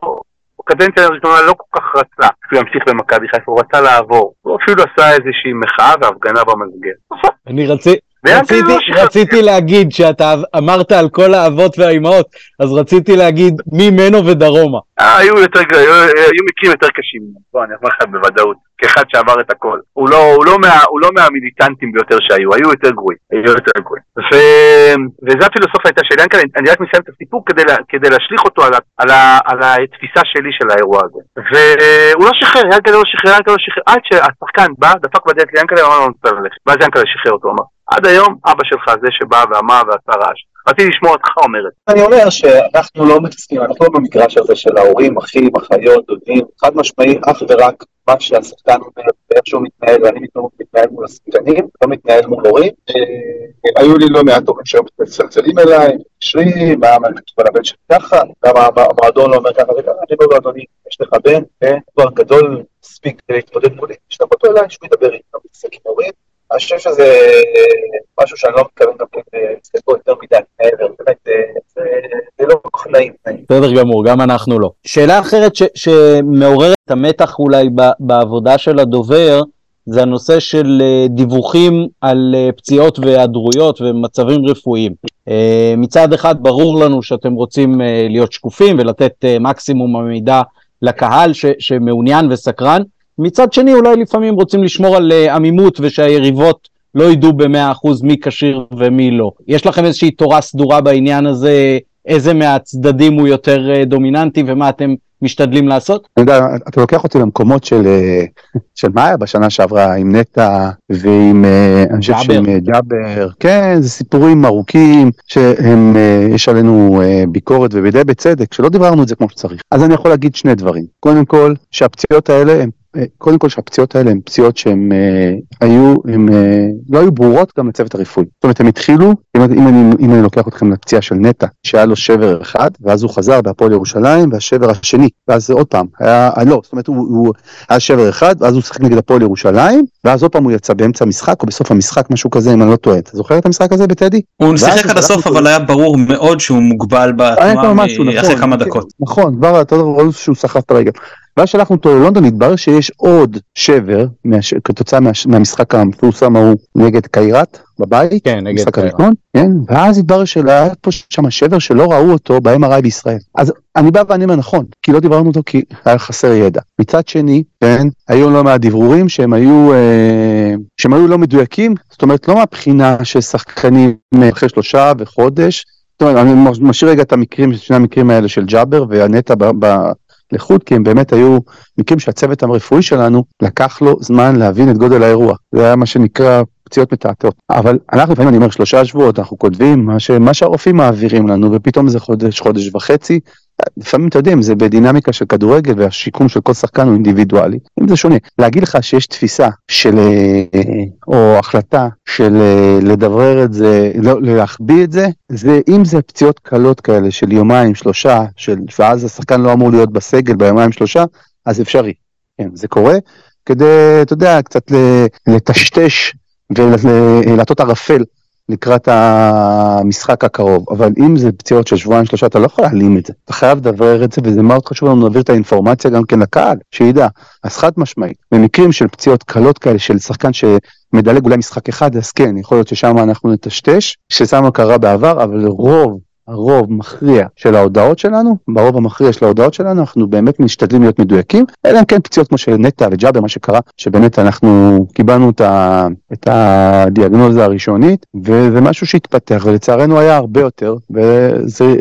בקדנציה הראשונה לא כל כך רצה שהוא ימשיך במכבי חיפה, הוא רצה לעבור. הוא אפילו עשה איזושהי מחאה והפגנה במסגרת. אני רציתי... רציתי, רציתי להגיד שאתה אמרת על כל האבות והאימהות, אז רציתי להגיד ממנו ודרומה. אה, היו, יותר, היו, היו מקרים יותר קשים, בוא אני אומר לך בוודאות, כאחד שעבר את הכל. הוא לא, הוא לא, מה, הוא לא מהמיליטנטים ביותר שהיו, היו יותר גרועים, היו יותר גרועים. ו... וזה הפילוסופיה הייתה של ינקלה, אני רק מסיים את הסיפור כדי, לה, כדי להשליך אותו על, על, על התפיסה שלי של האירוע הזה. והוא לא שחרר, ינקלה לא שחרר, ינקלה לא שחרר, עד שהשחקן בא, דפק בדלת ליאנקלה, אמר לו, אני רוצה ללכת. ואז ינקלה שחרר אותו, אמר. עד היום אבא שלך זה שבא ואמר ועשה רעש. רציתי לשמוע אותך אומר את זה. אני אומר שאנחנו לא מתעסקים, אנחנו לא במגרש הזה של ההורים, אחים, אחיות, דודים, חד משמעי, אך ורק מה שהשחקן אומר ואיך שהוא מתנהל, ואני מתנהל מול השחקנים, לא מתנהל מול הורים. אה, היו לי לא מעט הורים שהיו מצלצלים אליי, מתקשרים, מה על הבן שלי ככה, גם המועדון לא אומר ככה וככה, אני אומר לו, אדוני, יש לך בן, כן, כבר גדול מספיק להתמודד מולי, תשלח אותו אליי, שהוא ידבר איתו, מתעסק עם הורים. חושב שזה משהו שאני לא מתכוון גם כן יותר מדי מעבר, באמת, אה, זה לא כל כך נעים. בסדר גמור, גם אנחנו לא. שאלה אחרת שמעוררת את המתח אולי בעבודה של הדובר, זה הנושא של אה, דיווחים על אה, פציעות והיעדרויות ומצבים רפואיים. מצד אחד ברור לנו שאתם רוצים להיות שקופים ולתת מקסימום המידע לקהל שמעוניין וסקרן, מצד שני אולי לפעמים רוצים לשמור על uh, עמימות ושהיריבות לא ידעו במאה אחוז מי כשיר ומי לא. יש לכם איזושהי תורה סדורה בעניין הזה, איזה מהצדדים הוא יותר uh, דומיננטי ומה אתם משתדלים לעשות? אני יודע, אתה לוקח אותי למקומות של, אה, של מה היה בשנה שעברה עם נטע ועם, אני חושב שעם ג'אבר, כן, זה סיפורים ארוכים שהם, יש עלינו ביקורת ובידי בצדק, שלא דיברנו את זה כמו שצריך. אז אני יכול להגיד שני דברים. קודם כל, שהפציעות האלה הן קודם כל שהפציעות האלה הן פציעות שהן אה, היו, הן אה, לא היו ברורות גם לצוות הרפואי. זאת אומרת הם התחילו, אם, אם, אני, אם אני לוקח אתכם לפציעה של נטע, שהיה לו שבר אחד, ואז הוא חזר בהפועל ירושלים, והשבר השני, ואז עוד פעם, היה, אה, לא, זאת אומרת הוא, הוא היה שבר אחד, ואז הוא שיחק נגד הפועל ירושלים, ואז עוד פעם הוא יצא באמצע המשחק, או בסוף המשחק, משהו כזה, אם אני לא טועה. אתה זוכר את המשחק הזה בטדי? הוא שיחק עד הסוף, אבל היה ברור מאוד שהוא מוגבל בתנועה אחרי נכון, כמה דקות. נכון, כבר אתה רואה שהוא סחב את הרגל. ואז שלחנו אותו ללונדון, התברר שיש עוד שבר. כתוצאה מה... מהמשחק המפורסם ההוא נגד קיירת בבית, כן, נגד קיירת. כן, ואז התברר שהיה פה שם שבר שלא ראו אותו ב-MRI בישראל. אז אני בא ואני אומר נכון, כי לא דיברנו אותו כי היה חסר ידע. מצד שני, כן, היו לא מעט דברורים שהם היו, אה, שהם היו לא מדויקים, זאת אומרת לא מהבחינה ששחקנים אחרי שלושה וחודש, זאת אומרת, אני משאיר רגע את המקרים, שני המקרים האלה של ג'אבר והנטע לחוד, כי הם באמת היו מקרים שהצוות הרפואי שלנו לקח לו זמן להבין את גודל האירוע. זה היה מה שנקרא פציעות מתעתעות. אבל אנחנו לפעמים, אני אומר, שלושה שבועות, אנחנו כותבים מה, ש... מה שהרופאים מעבירים לנו, ופתאום זה חודש, חודש וחצי. לפעמים, אתה יודע, זה בדינמיקה של כדורגל, והשיקום של כל שחקן הוא אינדיבידואלי. אם זה שונה, להגיד לך שיש תפיסה של, אה, או החלטה של אה, לדברר את זה, לא, להחביא את זה, זה אם זה פציעות קלות כאלה של יומיים, שלושה, של, ואז השחקן לא אמור להיות בסגל ביומיים, שלושה, אז אפשרי. כן, זה קורה. כדי, אתה יודע, קצת לטשטש ולעטות ערפל לקראת המשחק הקרוב. אבל אם זה פציעות של שבועיים שלושה, אתה לא יכול להעלים את זה. אתה חייב לדברר את זה, וזה מאוד חשוב לנו להעביר את האינפורמציה גם כן לקהל, שידע. אז חד משמעית, במקרים של פציעות קלות כאלה של שחקן שמדלג אולי משחק אחד, אז כן, יכול להיות ששם אנחנו נטשטש, ששם קרה בעבר, אבל רוב הרוב מכריע של ההודעות שלנו, ברוב המכריע של ההודעות שלנו אנחנו באמת משתדלים להיות מדויקים, אלא אם כן פציעות כמו של נטע וג'אבר, מה שקרה, שבאמת אנחנו קיבלנו את, ה, את הדיאגנוזה הראשונית, וזה משהו שהתפתח, ולצערנו היה הרבה יותר, וזה...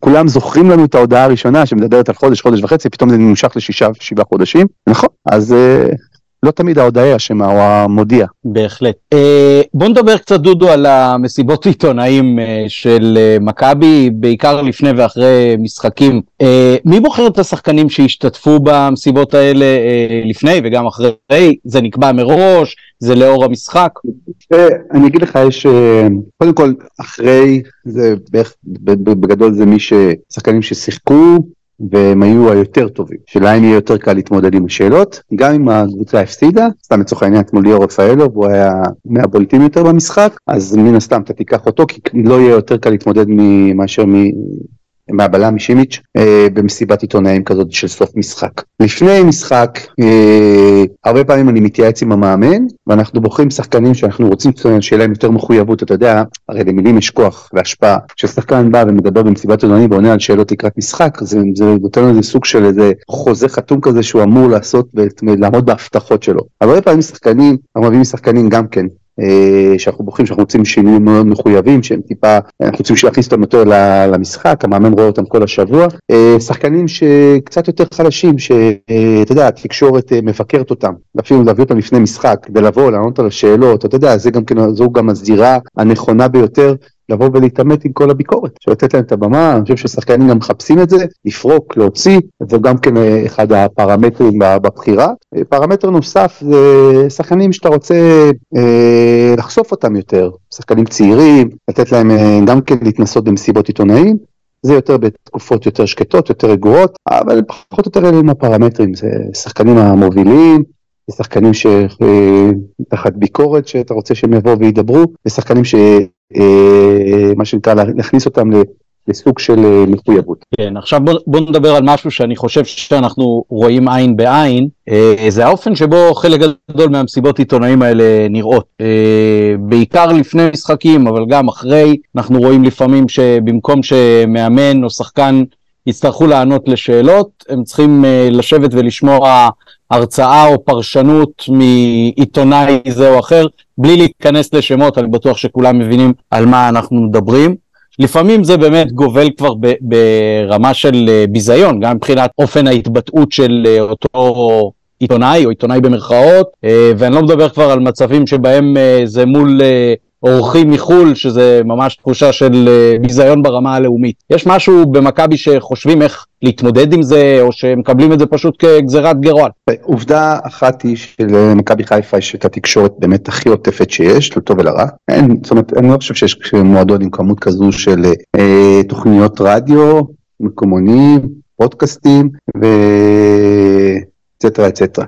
כולם זוכרים לנו את ההודעה הראשונה שמדברת על חודש, חודש וחצי, פתאום זה נמשך לשישה, שבעה חודשים, נכון, אז אה, לא תמיד ההודעה אשמה או המודיע. בהחלט. אה, בוא נדבר קצת דודו על המסיבות עיתונאים אה, של אה, מכבי, בעיקר לפני ואחרי משחקים. אה, מי בוחר את השחקנים שהשתתפו במסיבות האלה אה, לפני וגם אחרי? זה נקבע מראש? זה לאור המשחק? אה, אני אגיד לך, יש, אה, קודם כל, אחרי, זה בערך, בגדול זה מי ש... שחקנים ששיחקו, והם היו היותר טובים, שלהם יהיה יותר קל להתמודד עם השאלות, גם אם הקבוצה הפסידה, סתם לצורך העניין אתמול ליאור רפאלוב, הוא היה מהבולטים יותר במשחק, אז מן הסתם אתה תיקח אותו, כי לא יהיה יותר קל להתמודד מאשר מהבלם משימיץ' אה, במסיבת עיתונאים כזאת של סוף משחק. לפני משחק, אה, הרבה פעמים אני מתייעץ עם המאמן, ואנחנו בוחרים שחקנים שאנחנו רוצים שיהיה להם יותר מחויבות, אתה יודע, הרי למילים יש כוח והשפעה. כששחקן בא ומדבר במסיבת עיתונאים ועונה על שאלות לקראת משחק, זה, נותן לו איזה סוג של איזה חוזה חתום כזה שהוא אמור לעשות ולעמוד בהבטחות שלו. הרבה פעמים שחקנים, אנחנו מביאים שחקנים גם כן, שאנחנו בוחרים שאנחנו רוצים שינויים מאוד מחויבים שהם טיפה אנחנו רוצים להכניס אותם יותר למשחק המאמן רואה אותם כל השבוע. אה, שחקנים שקצת יותר חלשים שאתה יודע התקשורת אה, מבקרת אותם אפילו להביא אותם לפני משחק כדי לבוא לענות על השאלות אתה יודע זה גם כן זו גם הזירה הנכונה ביותר לבוא ולהתעמת עם כל הביקורת, שלתת להם את הבמה, אני חושב ששחקנים גם מחפשים את זה, לפרוק, להוציא, זה גם כן אה, אחד הפרמטרים בבחירה. אה, פרמטר נוסף זה שחקנים שאתה רוצה אה, לחשוף אותם יותר, שחקנים צעירים, לתת להם גם כן להתנסות במסיבות עיתונאים. זה יותר בתקופות יותר שקטות, יותר רגועות, אבל פחות או יותר אלה הם הפרמטרים, זה שחקנים המובילים, זה שחקנים שתחת אה, ביקורת שאתה רוצה שהם יבואו וידברו, זה שחקנים ש... אה, שנקרא להכניס אותם לסוג של אה, מחויבות. כן, עכשיו בוא, בוא נדבר על משהו שאני חושב שאנחנו רואים עין בעין, זה האופן שבו חלק גדול מהמסיבות עיתונאים האלה נראות. בעיקר לפני משחקים, אבל גם אחרי, אנחנו רואים לפעמים שבמקום שמאמן או שחקן יצטרכו לענות לשאלות, הם צריכים אה, לשבת ולשמוע הרצאה או פרשנות מעיתונאי זה או אחר, בלי להיכנס לשמות, אני בטוח שכולם מבינים על מה אנחנו מדברים. לפעמים זה באמת גובל כבר ברמה של אה, ביזיון, גם מבחינת אופן ההתבטאות של אה, אותו עיתונאי או עיתונאי במרכאות, אה, ואני לא מדבר כבר על מצבים שבהם זה מול אורחים מחו"ל, שזה ממש תחושה של אה, ביזיון ברמה הלאומית. יש משהו במכבי שחושבים איך להתמודד עם זה, או שמקבלים את זה פשוט כגזירת גרועל? עובדה אחת היא שלמכבי חיפה יש את התקשורת באמת הכי עוטפת שיש, לטוב ולרע. אין, זאת אומרת, אני לא חושב שיש מועדון עם כמות כזו של אה, תוכניות רדיו, מקומונים, פודקאסטים, ו... אצטרה אצטרה.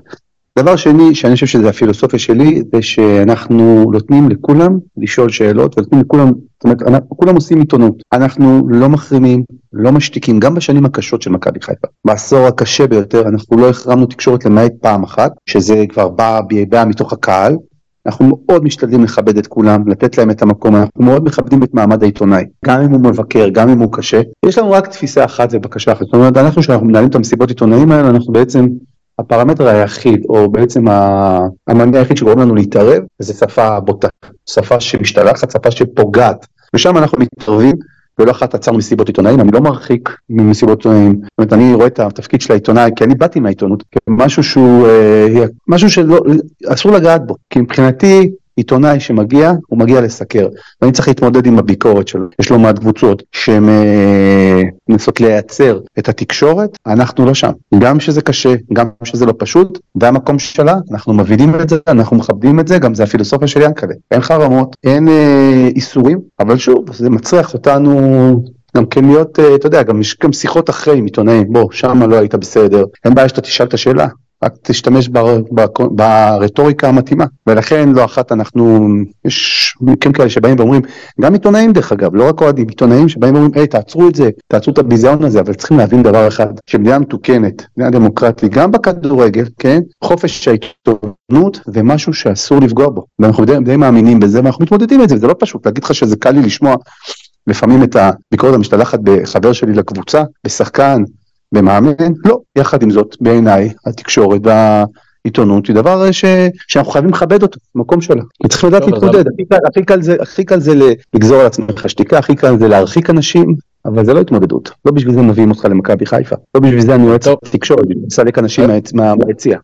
דבר שני, שאני חושב שזה הפילוסופיה שלי, זה שאנחנו נותנים לכולם לשאול שאלות, ונותנים לכולם, זאת אומרת, אנחנו, כולם עושים עיתונות. אנחנו לא מחרימים, לא משתיקים, גם בשנים הקשות של מכבי חיפה. בעשור הקשה ביותר, אנחנו לא החרמנו תקשורת למעט פעם אחת, שזה כבר בא, בא מתוך הקהל. אנחנו מאוד משתדלים לכבד את כולם, לתת להם את המקום, אנחנו מאוד מכבדים את מעמד העיתונאי, גם אם הוא מבקר, גם אם הוא קשה. יש לנו רק תפיסה אחת ובקשה אחת, זאת אומרת, אנחנו, כשאנחנו מנהלים את המסיבות עיתונאים האלה, אנחנו בעצם הפרמטר היחיד, או בעצם המנגע היחיד שגורם לנו להתערב, זה שפה בוטה, שפה שמשתלחת, שפה שפוגעת, ושם אנחנו מתערבים. ולא אחת עצרנו מסיבות עיתונאים, אני לא מרחיק ממסיבות עיתונאים, זאת אומרת אני רואה את התפקיד של העיתונאי, כי אני באתי מהעיתונות, כמשהו שהוא, אה, משהו שלא, אסור לגעת בו, כי מבחינתי עיתונאי שמגיע, הוא מגיע לסקר, ואני צריך להתמודד עם הביקורת שלו. יש לא מעט קבוצות שהן אה, מנסות לייצר את התקשורת, אנחנו לא שם. גם שזה קשה, גם שזה לא פשוט, זה המקום שלה, אנחנו מבינים את זה, אנחנו מכבדים את זה, גם זה הפילוסופיה של ינקלה. אין חרמות, אין אה, איסורים, אבל שוב, זה מצריך אותנו גם כן להיות, אה, אתה יודע, גם יש גם שיחות אחרי עם עיתונאים, בוא, שם לא היית בסדר, אין בעיה שאתה תשאל את השאלה, רק תשתמש בר, בר, ברטוריקה המתאימה. ולכן לא אחת אנחנו, יש מקרים כאלה שבאים ואומרים, גם עיתונאים דרך אגב, לא רק אוהדים, עיתונאים שבאים ואומרים, היי תעצרו את זה, תעצרו את הביזיון הזה, אבל צריכים להבין דבר אחד, שמדינה מתוקנת, מדינה דמוקרטית, גם בכדורגל, כן, חופש העיתונות זה משהו שאסור לפגוע בו. ואנחנו די, די מאמינים בזה ואנחנו מתמודדים עם זה, זה לא פשוט, להגיד לך שזה קל לי לשמוע לפעמים את הביקורת המשתלחת בחבר שלי לקבוצה, בשחקן, במאמן, לא, יחד עם זאת, בעיניי, התקשורת והעיתונות היא דבר ש... שאנחנו חייבים לכבד אותו, מקום שלה. צריכים לדעת להתמודד, הכי קל, הכי, קל זה, הכי קל זה לגזור על עצמך שתיקה, הכי קל זה להרחיק אנשים, אבל זה לא התמודדות, לא בשביל זה מביאים אותך למכבי חיפה, לא בשביל זה אני יועץ תקשורת, לסלק אנשים מהיציע.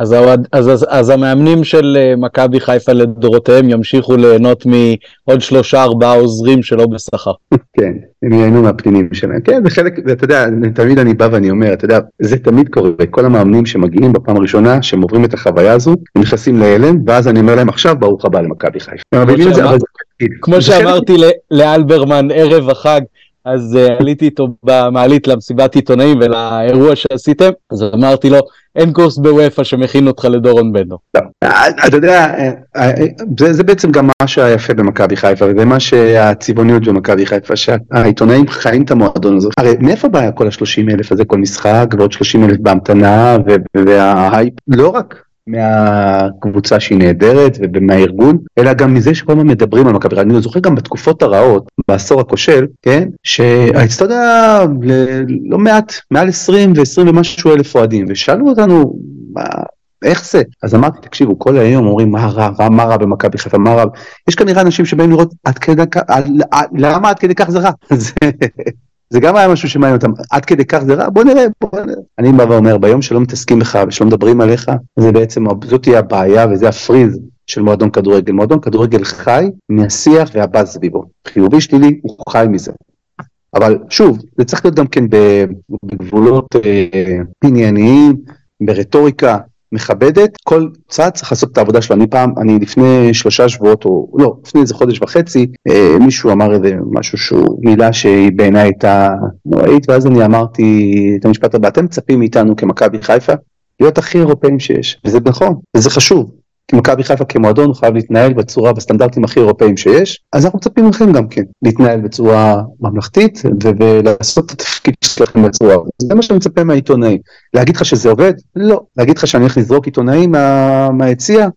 אז, אז, אז, אז המאמנים של אה, מכבי חיפה לדורותיהם ימשיכו ליהנות מעוד שלושה ארבעה עוזרים שלא בשכר. כן, הם ייהנו מהפנינים שלהם. כן, זה חלק, ואתה יודע, תמיד אני בא ואני אומר, אתה יודע, זה תמיד קורה, כל המאמנים שמגיעים בפעם הראשונה, שהם עוברים את החוויה הזו, הם נכנסים להלם, ואז אני אומר להם עכשיו ברוך הבא למכבי חיפה. כמו שאמרתי לאלברמן ערב החג, אז uh, עליתי איתו במעלית למסיבת עיתונאים ולאירוע שעשיתם, אז אמרתי לו, אין קורס בוופא שמכין אותך לדורון בנו. אתה יודע, אה, זה, זה בעצם גם מה שהיה יפה במכבי חיפה, וזה מה שהצבעוניות במכבי חיפה, שהעיתונאים חיים את המועדון הזה. הרי מאיפה בא כל ה-30 אלף הזה כל משחק, ועוד 30 אלף בהמתנה, וההייפ, לא רק מהקבוצה שהיא נהדרת ומהארגון, אלא גם מזה שכל הזמן מדברים על מכבי אני זוכר גם בתקופות הרעות, בעשור הכושל, כן, שהאצטדיון היה לא מעט, מעל 20 ו-20 ומשהו אלף אוהדים, ושאלו אותנו, מה... איך זה? אז אמרתי, תקשיבו, כל היום אומרים מה רע, מה רע במכבי חיפה, מה רע, יש כנראה אנשים שבאים לראות עד כדי כך, למה עד כדי כך זה רע? זה גם היה משהו שמעניין אותם, עד כדי כך זה רע, בוא נראה, בוא נראה. אני בא ואומר, ביום שלא מתעסקים בך ושלא מדברים עליך, זה בעצם, זאת תהיה הבעיה וזה הפריז של מועדון כדורגל. מועדון כדורגל חי מהשיח והבאז סביבו. חיובי שלילי, הוא חי מזה. אבל שוב, זה צריך להיות גם כן בגבולות אה, ענייניים, ברטוריקה, מכבדת, כל צד צריך לעשות את העבודה שלו. אני פעם, אני לפני שלושה שבועות, או לא, לפני איזה חודש וחצי, אה, מישהו אמר איזה משהו שהוא, מילה שהיא בעיניי הייתה נוראית, ואז אני אמרתי את המשפט הבא, אתם מצפים מאיתנו כמכבי חיפה להיות הכי אירופאים שיש, וזה נכון, וזה חשוב. מכבי חיפה כמועדון הוא חייב להתנהל בצורה, בסטנדרטים הכי אירופאים שיש, אז אנחנו מצפים מכם גם כן להתנהל בצורה ממלכתית ולעשות את התפקיד שלכם בצורה. זה מה שאני מצפה מהעיתונאים. להגיד לך שזה עובד? לא. להגיד לך שאני הולך לזרוק עיתונאים מה, מהיציע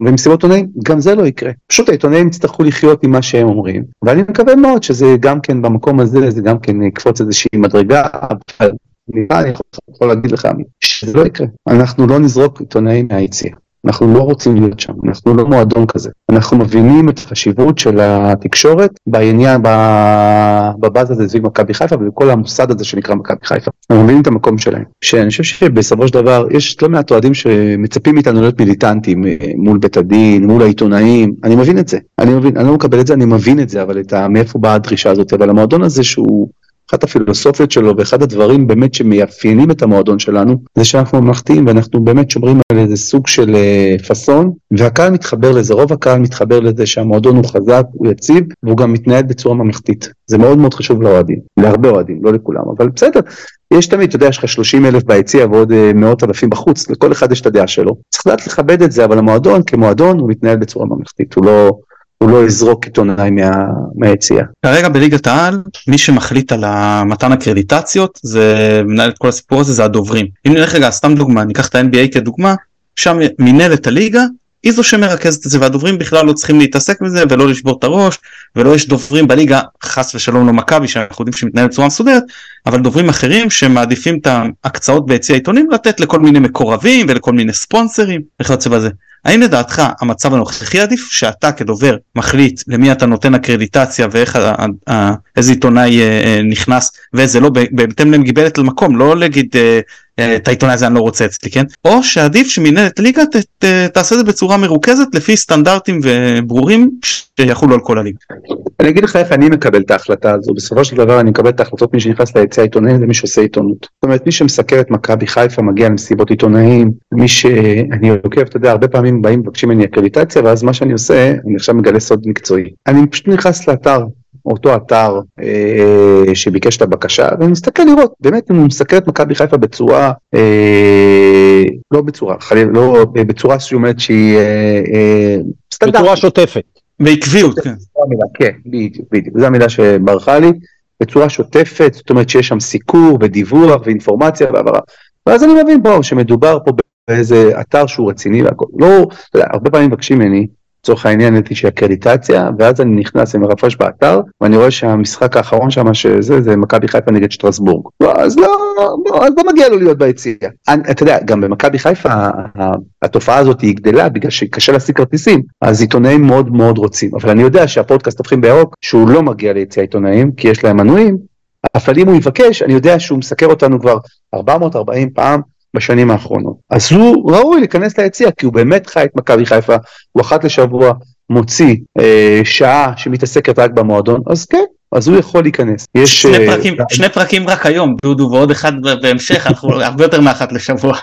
ומסיבות עיתונאים? גם זה לא יקרה. פשוט העיתונאים יצטרכו לחיות עם מה שהם אומרים, ואני מקווה מאוד שזה גם כן במקום הזה, זה גם כן יקפוץ איזושהי מדרגה, אבל אני יכול להגיד לך שזה לא יקרה. אנחנו לא נזרוק עיתונאים מהיציע. אנחנו לא רוצים להיות שם, אנחנו לא מועדון כזה. אנחנו מבינים את החשיבות של התקשורת בעניין, בבאז הזה סביב מכבי חיפה ובכל המוסד הזה שנקרא מכבי חיפה. אנחנו מבינים את המקום שלהם. שאני חושב שבסופו של דבר יש לא מעט אוהדים שמצפים מאיתנו להיות מיליטנטים אה, מול בית הדין, מול העיתונאים, אני מבין את זה. אני מבין, אני לא מקבל את זה, אני מבין את זה, אבל את ה, מאיפה באה הדרישה הזאת, אבל המועדון הזה שהוא... אחת הפילוסופיות שלו ואחד הדברים באמת שמאפיינים את המועדון שלנו זה שאנחנו ממלכתיים ואנחנו באמת שומרים על איזה סוג של אה, פאסון והקהל מתחבר לזה, רוב הקהל מתחבר לזה שהמועדון הוא חזק, הוא יציב והוא גם מתנהל בצורה ממלכתית. זה מאוד מאוד חשוב לאוהדים, להרבה אוהדים, לא לכולם, אבל בסדר. יש תמיד, אתה יודע, יש לך 30 אלף ביציע ועוד אה, מאות אלפים בחוץ, לכל אחד יש את הדעה שלו. צריך לדעת לכבד את זה, אבל המועדון כמועדון הוא מתנהל בצורה ממלכתית, הוא לא... הוא לא יזרוק עיתונאי מה, מהיציאה. כרגע בליגת העל, מי שמחליט על מתן הקרדיטציות, זה מנהל את כל הסיפור הזה, זה הדוברים. אם נלך רגע, סתם דוגמה, ניקח את ה-NBA כדוגמה, שם מנהלת הליגה היא זו שמרכזת את זה והדוברים בכלל לא צריכים להתעסק בזה ולא לשבור את הראש ולא יש דוברים בליגה חס ושלום לא מכבי שאנחנו יודעים שמתנהל בצורה מסודרת אבל דוברים אחרים שמעדיפים את ההקצאות ביציע העיתונים לתת לכל מיני מקורבים ולכל מיני ספונסרים וכיוצא בזה. האם לדעתך המצב הנוכחי עדיף שאתה כדובר מחליט למי אתה נותן אקרדיטציה ואיך איזה עיתונאי אה, אה, נכנס ואיזה לא בהתאם למגבלת למקום לא להגיד אה, את העיתונאי הזה אני לא רוצה אצלי כן או שעדיף שמנהלת ליגה ת, ת, תעשה את זה בצורה מרוכזת לפי סטנדרטים וברורים שיחולו על כל הליגה. אני אגיד לך איך אני מקבל את ההחלטה הזו בסופו של דבר אני מקבל את ההחלטות מי שנכנס ליציע העיתונאים זה מי שעושה עיתונות. זאת אומרת מי שמסקר את מכבי חיפה מגיע למסיבות עיתונאים מי שאני עוקב אתה יודע הרבה פעמים באים מבקשים ממני אקרדיטציה ואז מה שאני עושה אני עכשיו מגלה סוד מקצועי אני פשוט נכנס לאתר אותו אתר אה, שביקש את הבקשה, ואני מסתכל לראות, באמת אם הוא מסתכל את מכבי חיפה בצורה, אה, לא בצורה, חלילה, לא בצורה שאומרת שהיא אה, אה, סטנדרטית. בצורה שוטפת. בעקביות, כן. כן, בדיוק, בדיוק, זו המילה שברחה לי, בצורה שוטפת, זאת אומרת שיש שם סיקור ודיווח ואינפורמציה והעברה. ואז אני מבין פה שמדובר פה באיזה אתר שהוא רציני והכל. לא, הרבה פעמים מבקשים ממני, לצורך העניין איזושהי אקרדיטציה, ואז אני נכנס ומרפרש באתר, ואני רואה שהמשחק האחרון שם שזה, זה מכבי חיפה נגד שטרסבורג. לא, אז לא, לא, אז לא מגיע לו להיות ביציע. אני- אתה יודע, גם במכבי חיפה התופעה הזאת היא גדלה בגלל שקשה להשיג כרטיסים, אז עיתונאים מאוד מאוד רוצים. אבל אני יודע שהפודקאסט הופכים בירוק, שהוא לא מגיע ליציע עיתונאים, כי יש להם מנויים, אבל אם הוא יבקש, אני יודע שהוא מסקר אותנו כבר 440 פעם בשנים האחרונות. אז הוא ראוי להיכנס ליציע, כי הוא באמת חי את מכבי חיפה, הוא אחת לשבוע מוציא אה, שעה שמתעסקת רק במועדון, אז כן, אז הוא יכול להיכנס. יש... שני אה, פרקים, שני פרקים רק היום, דודו, ועוד אחד בהמשך, אנחנו הרבה יותר מאחת לשבוע.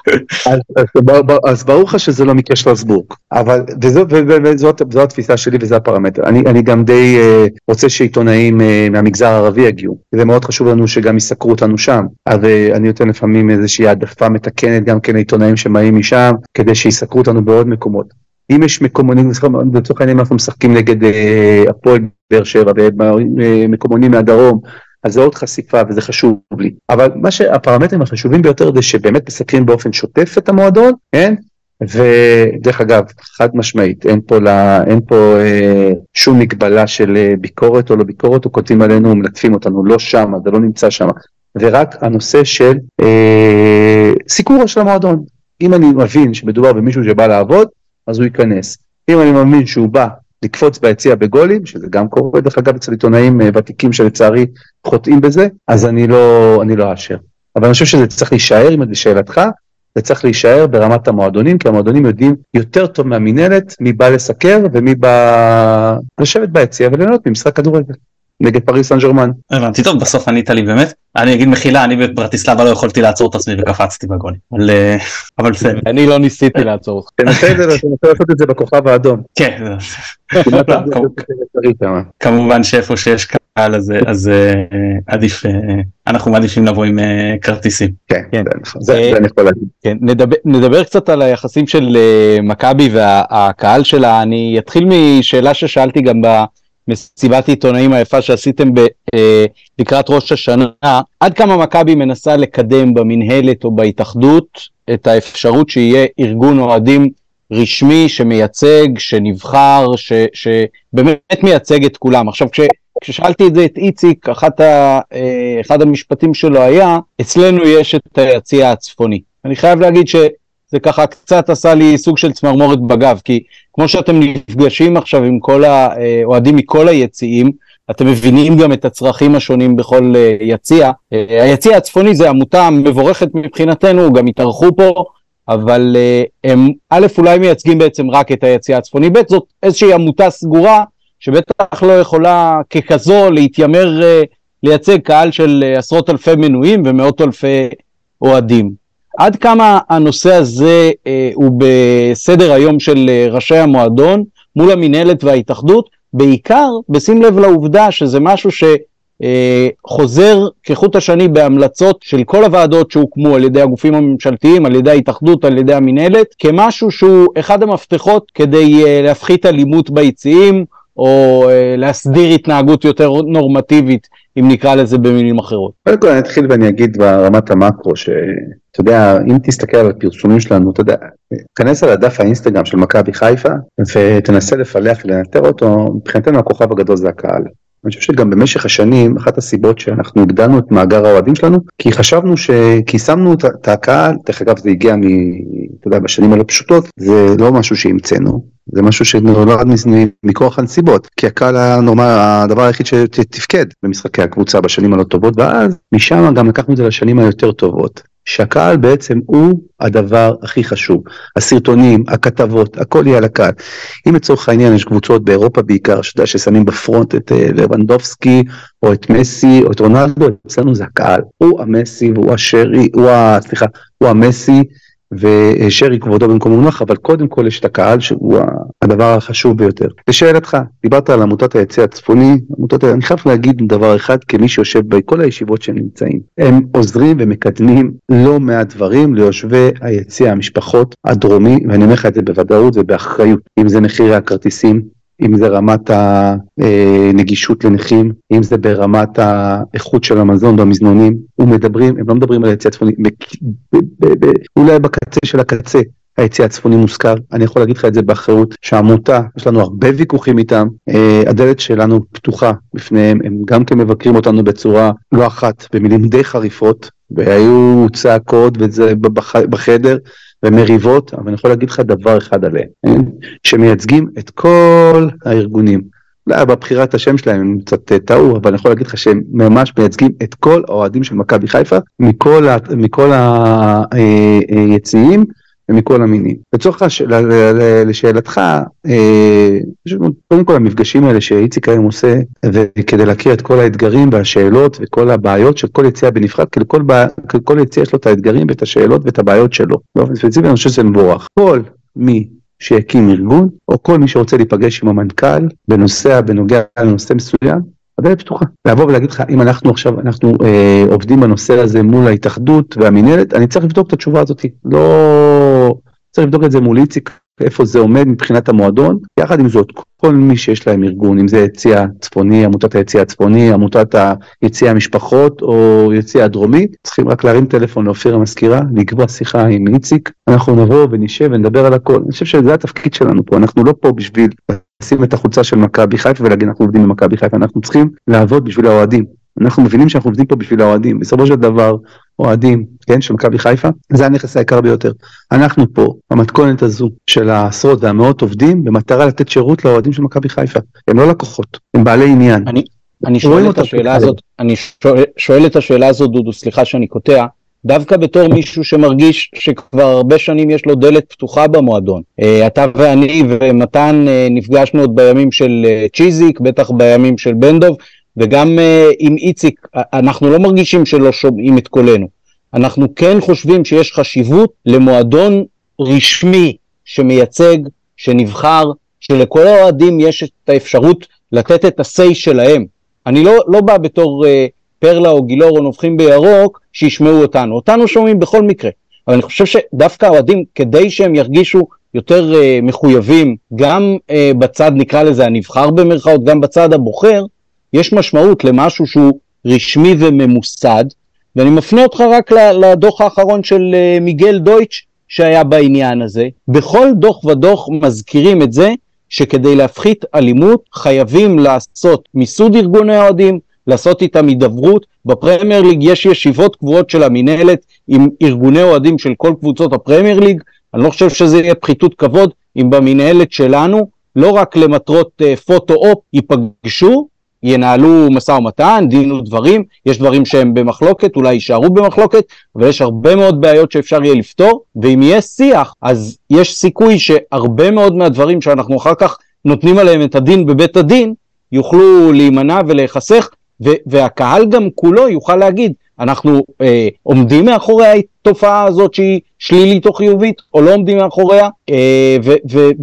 אז, אז, אז ברור לך שזה לא מקרה שלסבורג, אבל וזו, ו- ו- וזאת זו התפיסה שלי וזה הפרמטר. אני, אני גם די אה, רוצה שעיתונאים אה, מהמגזר הערבי יגיעו, זה מאוד חשוב לנו שגם יסקרו אותנו שם, אז אה, אני נותן לפעמים איזושהי העדפה מתקנת גם כן לעיתונאים שבאים משם, כדי שיסקרו אותנו בעוד מקומות. אם יש מקומונים, לצורך העניין אנחנו משחקים נגד אה, הפועל באר שבע ומקומונים מהדרום, אז זה עוד חשיפה וזה חשוב לי. אבל מה שהפרמטרים החשובים ביותר זה שבאמת מסקרים באופן שוטף את המועדון, כן? ודרך אגב, חד משמעית, אין פה, לה, אין פה אה, שום מגבלה של אה, ביקורת או לא ביקורת, או כותבים עלינו, מלטפים אותנו, לא שם, זה לא נמצא שם. ורק הנושא של אה, סיקור של המועדון. אם אני מבין שמדובר במישהו שבא לעבוד, אז הוא ייכנס. אם אני מאמין שהוא בא לקפוץ ביציע בגולים, שזה גם קורה דרך אגב אצל עיתונאים אה, ותיקים שלצערי חוטאים בזה, אז אני לא, אני לא אאשר. אבל אני חושב שזה צריך להישאר, אם לשאלתך, זה צריך להישאר ברמת המועדונים, כי המועדונים יודעים יותר טוב מהמינהלת מי בא לסקר ומי בא לשבת ביציע וליהנות ממשחק כדורגל. נגד פריס סן ג'רמן. הבנתי טוב, בסוף ענית לי באמת. אני אגיד מחילה, אני בברטיסלבה לא יכולתי לעצור את עצמי וקפצתי בגולים. אבל, אה, אבל בסדר. אני לא ניסיתי לעצור אותך. תנסה את זה, תנסה לעשות את זה בכוכב האדום. כן, לא, הרבה כמובן. שאיפה שיש קהל אז, אז אה, עדיף, אה, אנחנו מעדיפים לבוא עם אה, כרטיסים. כן, כן. זה נכון, זה אה, זה אני יכול להגיד. כן, נדבר, נדבר קצת על היחסים של מכבי והקהל שלה. אני אתחיל משאלה ששאלתי גם במסיבת עיתונאים היפה שעשיתם ב, uh, לקראת ראש השנה. עד כמה מכבי מנסה לקדם במינהלת או בהתאחדות את האפשרות שיהיה ארגון אוהדים רשמי שמייצג, שנבחר, ש, שבאמת מייצג את כולם. עכשיו, כש, כששאלתי את זה את איציק, אחת ה, אה, אחד המשפטים שלו היה, אצלנו יש את היציע הצפוני. אני חייב להגיד שזה ככה קצת עשה לי סוג של צמרמורת בגב, כי כמו שאתם נפגשים עכשיו עם כל האוהדים מכל היציעים, אתם מבינים גם את הצרכים השונים בכל אה, יציע. אה, היציע הצפוני זה עמותה מבורכת מבחינתנו, גם התארחו פה, אבל אה, הם א', אולי מייצגים בעצם רק את היציע הצפוני, ב', זאת איזושהי עמותה סגורה, שבטח לא יכולה ככזו להתיימר אה, לייצג קהל של אה, עשרות אלפי מנויים ומאות אלפי אוהדים. עד כמה הנושא הזה אה, הוא בסדר היום של אה, ראשי המועדון מול המינהלת וההתאחדות, בעיקר בשים לב לעובדה שזה משהו שחוזר כחוט השני בהמלצות של כל הוועדות שהוקמו על ידי הגופים הממשלתיים, על ידי ההתאחדות, על ידי המינהלת, כמשהו שהוא אחד המפתחות כדי אה, להפחית אלימות ביציעים, או אה, להסדיר התנהגות יותר נורמטיבית, אם נקרא לזה במילים אחרות. קודם כל אני אתחיל ואני אגיד ברמת המקרו, שאתה יודע, אם תסתכל על הפרסומים שלנו, אתה יודע, תיכנס על הדף האינסטגרם של מכבי חיפה, ותנסה לפלח, לנטר אותו, מבחינתנו הכוכב הגדול זה הקהל. אני חושב שגם במשך השנים, אחת הסיבות שאנחנו הגדלנו את מאגר האוהדים שלנו, כי חשבנו ש... כי שמנו את הקהל, דרך אגב זה הגיע מ... אתה יודע, בשנים הלא פשוטות, זה לא משהו שהמצאנו, זה משהו שנולד מכוח הנסיבות, כי הקהל היה נורמל, הדבר היחיד שתפקד במשחקי הקבוצה בשנים הלא טובות, ואז משם גם לקחנו את זה לשנים היותר טובות. שהקהל בעצם הוא הדבר הכי חשוב. הסרטונים, הכתבות, הכל יהיה על הקהל. אם לצורך העניין יש קבוצות באירופה בעיקר, שאתה יודע ששמים בפרונט את אה, לבנדובסקי, או את מסי, או את רונלדו, אצלנו זה הקהל. הוא המסי והוא השרי, הוא ה... סליחה, הוא המסי, ושרי כבודו במקום מונח, אבל קודם כל יש את הקהל שהוא הדבר החשוב ביותר. לשאלתך, דיברת על עמותת היציא הצפוני, עמותות, אני חייב להגיד דבר אחד כמי שיושב בכל הישיבות שהם נמצאים. הם עוזרים ומקדמים לא מעט דברים ליושבי היציא המשפחות הדרומי, ואני אומר לך את זה בוודאות ובאחריות, אם זה מחירי הכרטיסים, אם זה רמת הנגישות לנכים, אם זה ברמת האיכות של המזון במזנונים, ומדברים, הם לא מדברים על היציא הצפוני, אולי בקצה של הקצה, היציא הצפוני מוזכר, אני יכול להגיד לך את זה באחריות, שהעמותה, יש לנו הרבה ויכוחים איתם, אה, הדלת שלנו פתוחה בפניהם, הם גם כן מבקרים אותנו בצורה לא אחת, במילים די חריפות, והיו צעקות וזה בחדר, ומריבות, אבל אני יכול להגיד לך דבר אחד עליהם, כן? שמייצגים את כל הארגונים. לא, בבחירת השם שלהם הם קצת אה, טעו, אבל אני יכול להגיד לך שהם ממש מייצגים את כל האוהדים של מכבי חיפה, מכל, מכל היציעים. ומכל המינים. לצורך הש... לשאלתך, אה, קודם כל המפגשים האלה שאיציק היום עושה, וכדי להכיר את כל האתגרים והשאלות וכל הבעיות של כל יציאה בנפרד, כי לכל, בע... כל יציאה יש לו את האתגרים ואת השאלות ואת הבעיות שלו. באופן ספציפי אני חושב שזה מבורך. כל מי שיקים ארגון, או כל מי שרוצה להיפגש עם המנכ"ל בנושא, בנוגע לנושא מסוים, הדלת פתוחה. לבוא ולהגיד לך, אם אנחנו עכשיו, אנחנו אה, עובדים בנושא הזה מול ההתאחדות והמינהלת, אני צריך לבדוק את התשובה הזאת. לא... צריך לבדוק את זה מול איציק, איפה זה עומד מבחינת המועדון. יחד עם זאת, כל מי שיש להם ארגון, אם זה יציע הצפוני, עמותת היציע הצפוני, עמותת היציע המשפחות או יציע הדרומי, צריכים רק להרים טלפון לאופיר המזכירה, לקבוע שיחה עם איציק, אנחנו נבוא ונשב ונדבר על הכל. אני חושב שזה התפקיד שלנו פה, אנחנו לא פה בשביל לשים את החולצה של מכבי חיפה ולהגיד אנחנו עובדים במכבי חיפה, אנחנו צריכים לעבוד בשביל האוהדים. אנחנו מבינים שאנחנו עובדים פה בשביל האוהדים. בסופו של דבר, אוהדים, כן, של מכבי חיפה, זה הנכס היקר ביותר. אנחנו פה, במתכונת הזו של העשרות והמאות עובדים, במטרה לתת שירות לאוהדים של מכבי חיפה. הם לא לקוחות, הם בעלי עניין. אני, אני שואל את השאלה הזאת, אני שואל, שואל את השאלה הזאת, דודו, סליחה שאני קוטע, דווקא בתור מישהו שמרגיש שכבר הרבה שנים יש לו דלת פתוחה במועדון. אה, אתה ואני ומתן אה, נפגשנו עוד בימים של אה, צ'יזיק, בטח בימים של בנדוב, וגם עם איציק, אנחנו לא מרגישים שלא שומעים את קולנו. אנחנו כן חושבים שיש חשיבות למועדון רשמי שמייצג, שנבחר, שלכל האוהדים יש את האפשרות לתת את ה-say שלהם. אני לא, לא בא בתור... Uh, פרלה או גילאור או נובחים בירוק, שישמעו אותנו. אותנו שומעים בכל מקרה. אבל אני חושב שדווקא האוהדים, כדי שהם ירגישו יותר uh, מחויבים, גם uh, בצד, נקרא לזה, הנבחר במרכאות, גם בצד הבוחר, יש משמעות למשהו שהוא רשמי וממוסד, ואני מפנה אותך רק לדוח האחרון של uh, מיגל דויטש שהיה בעניין הזה. בכל דוח ודוח מזכירים את זה שכדי להפחית אלימות חייבים לעשות מיסוד ארגוני האוהדים, לעשות איתם הידברות. בפרמייר ליג יש ישיבות קבועות של המינהלת עם ארגוני אוהדים של כל קבוצות הפרמייר ליג. אני לא חושב שזה יהיה פחיתות כבוד אם במינהלת שלנו, לא רק למטרות uh, פוטו-אופ ייפגשו, ינהלו משא ומתן, דין ודברים, יש דברים שהם במחלוקת, אולי יישארו במחלוקת, אבל יש הרבה מאוד בעיות שאפשר יהיה לפתור, ואם יהיה שיח, אז יש סיכוי שהרבה מאוד מהדברים שאנחנו אחר כך נותנים עליהם את הדין בבית הדין, יוכלו להימנע ולהיחסך, והקהל גם כולו יוכל להגיד, אנחנו אה, עומדים מאחורי התופעה הזאת שהיא שלילית או חיובית, או לא עומדים מאחוריה, אה,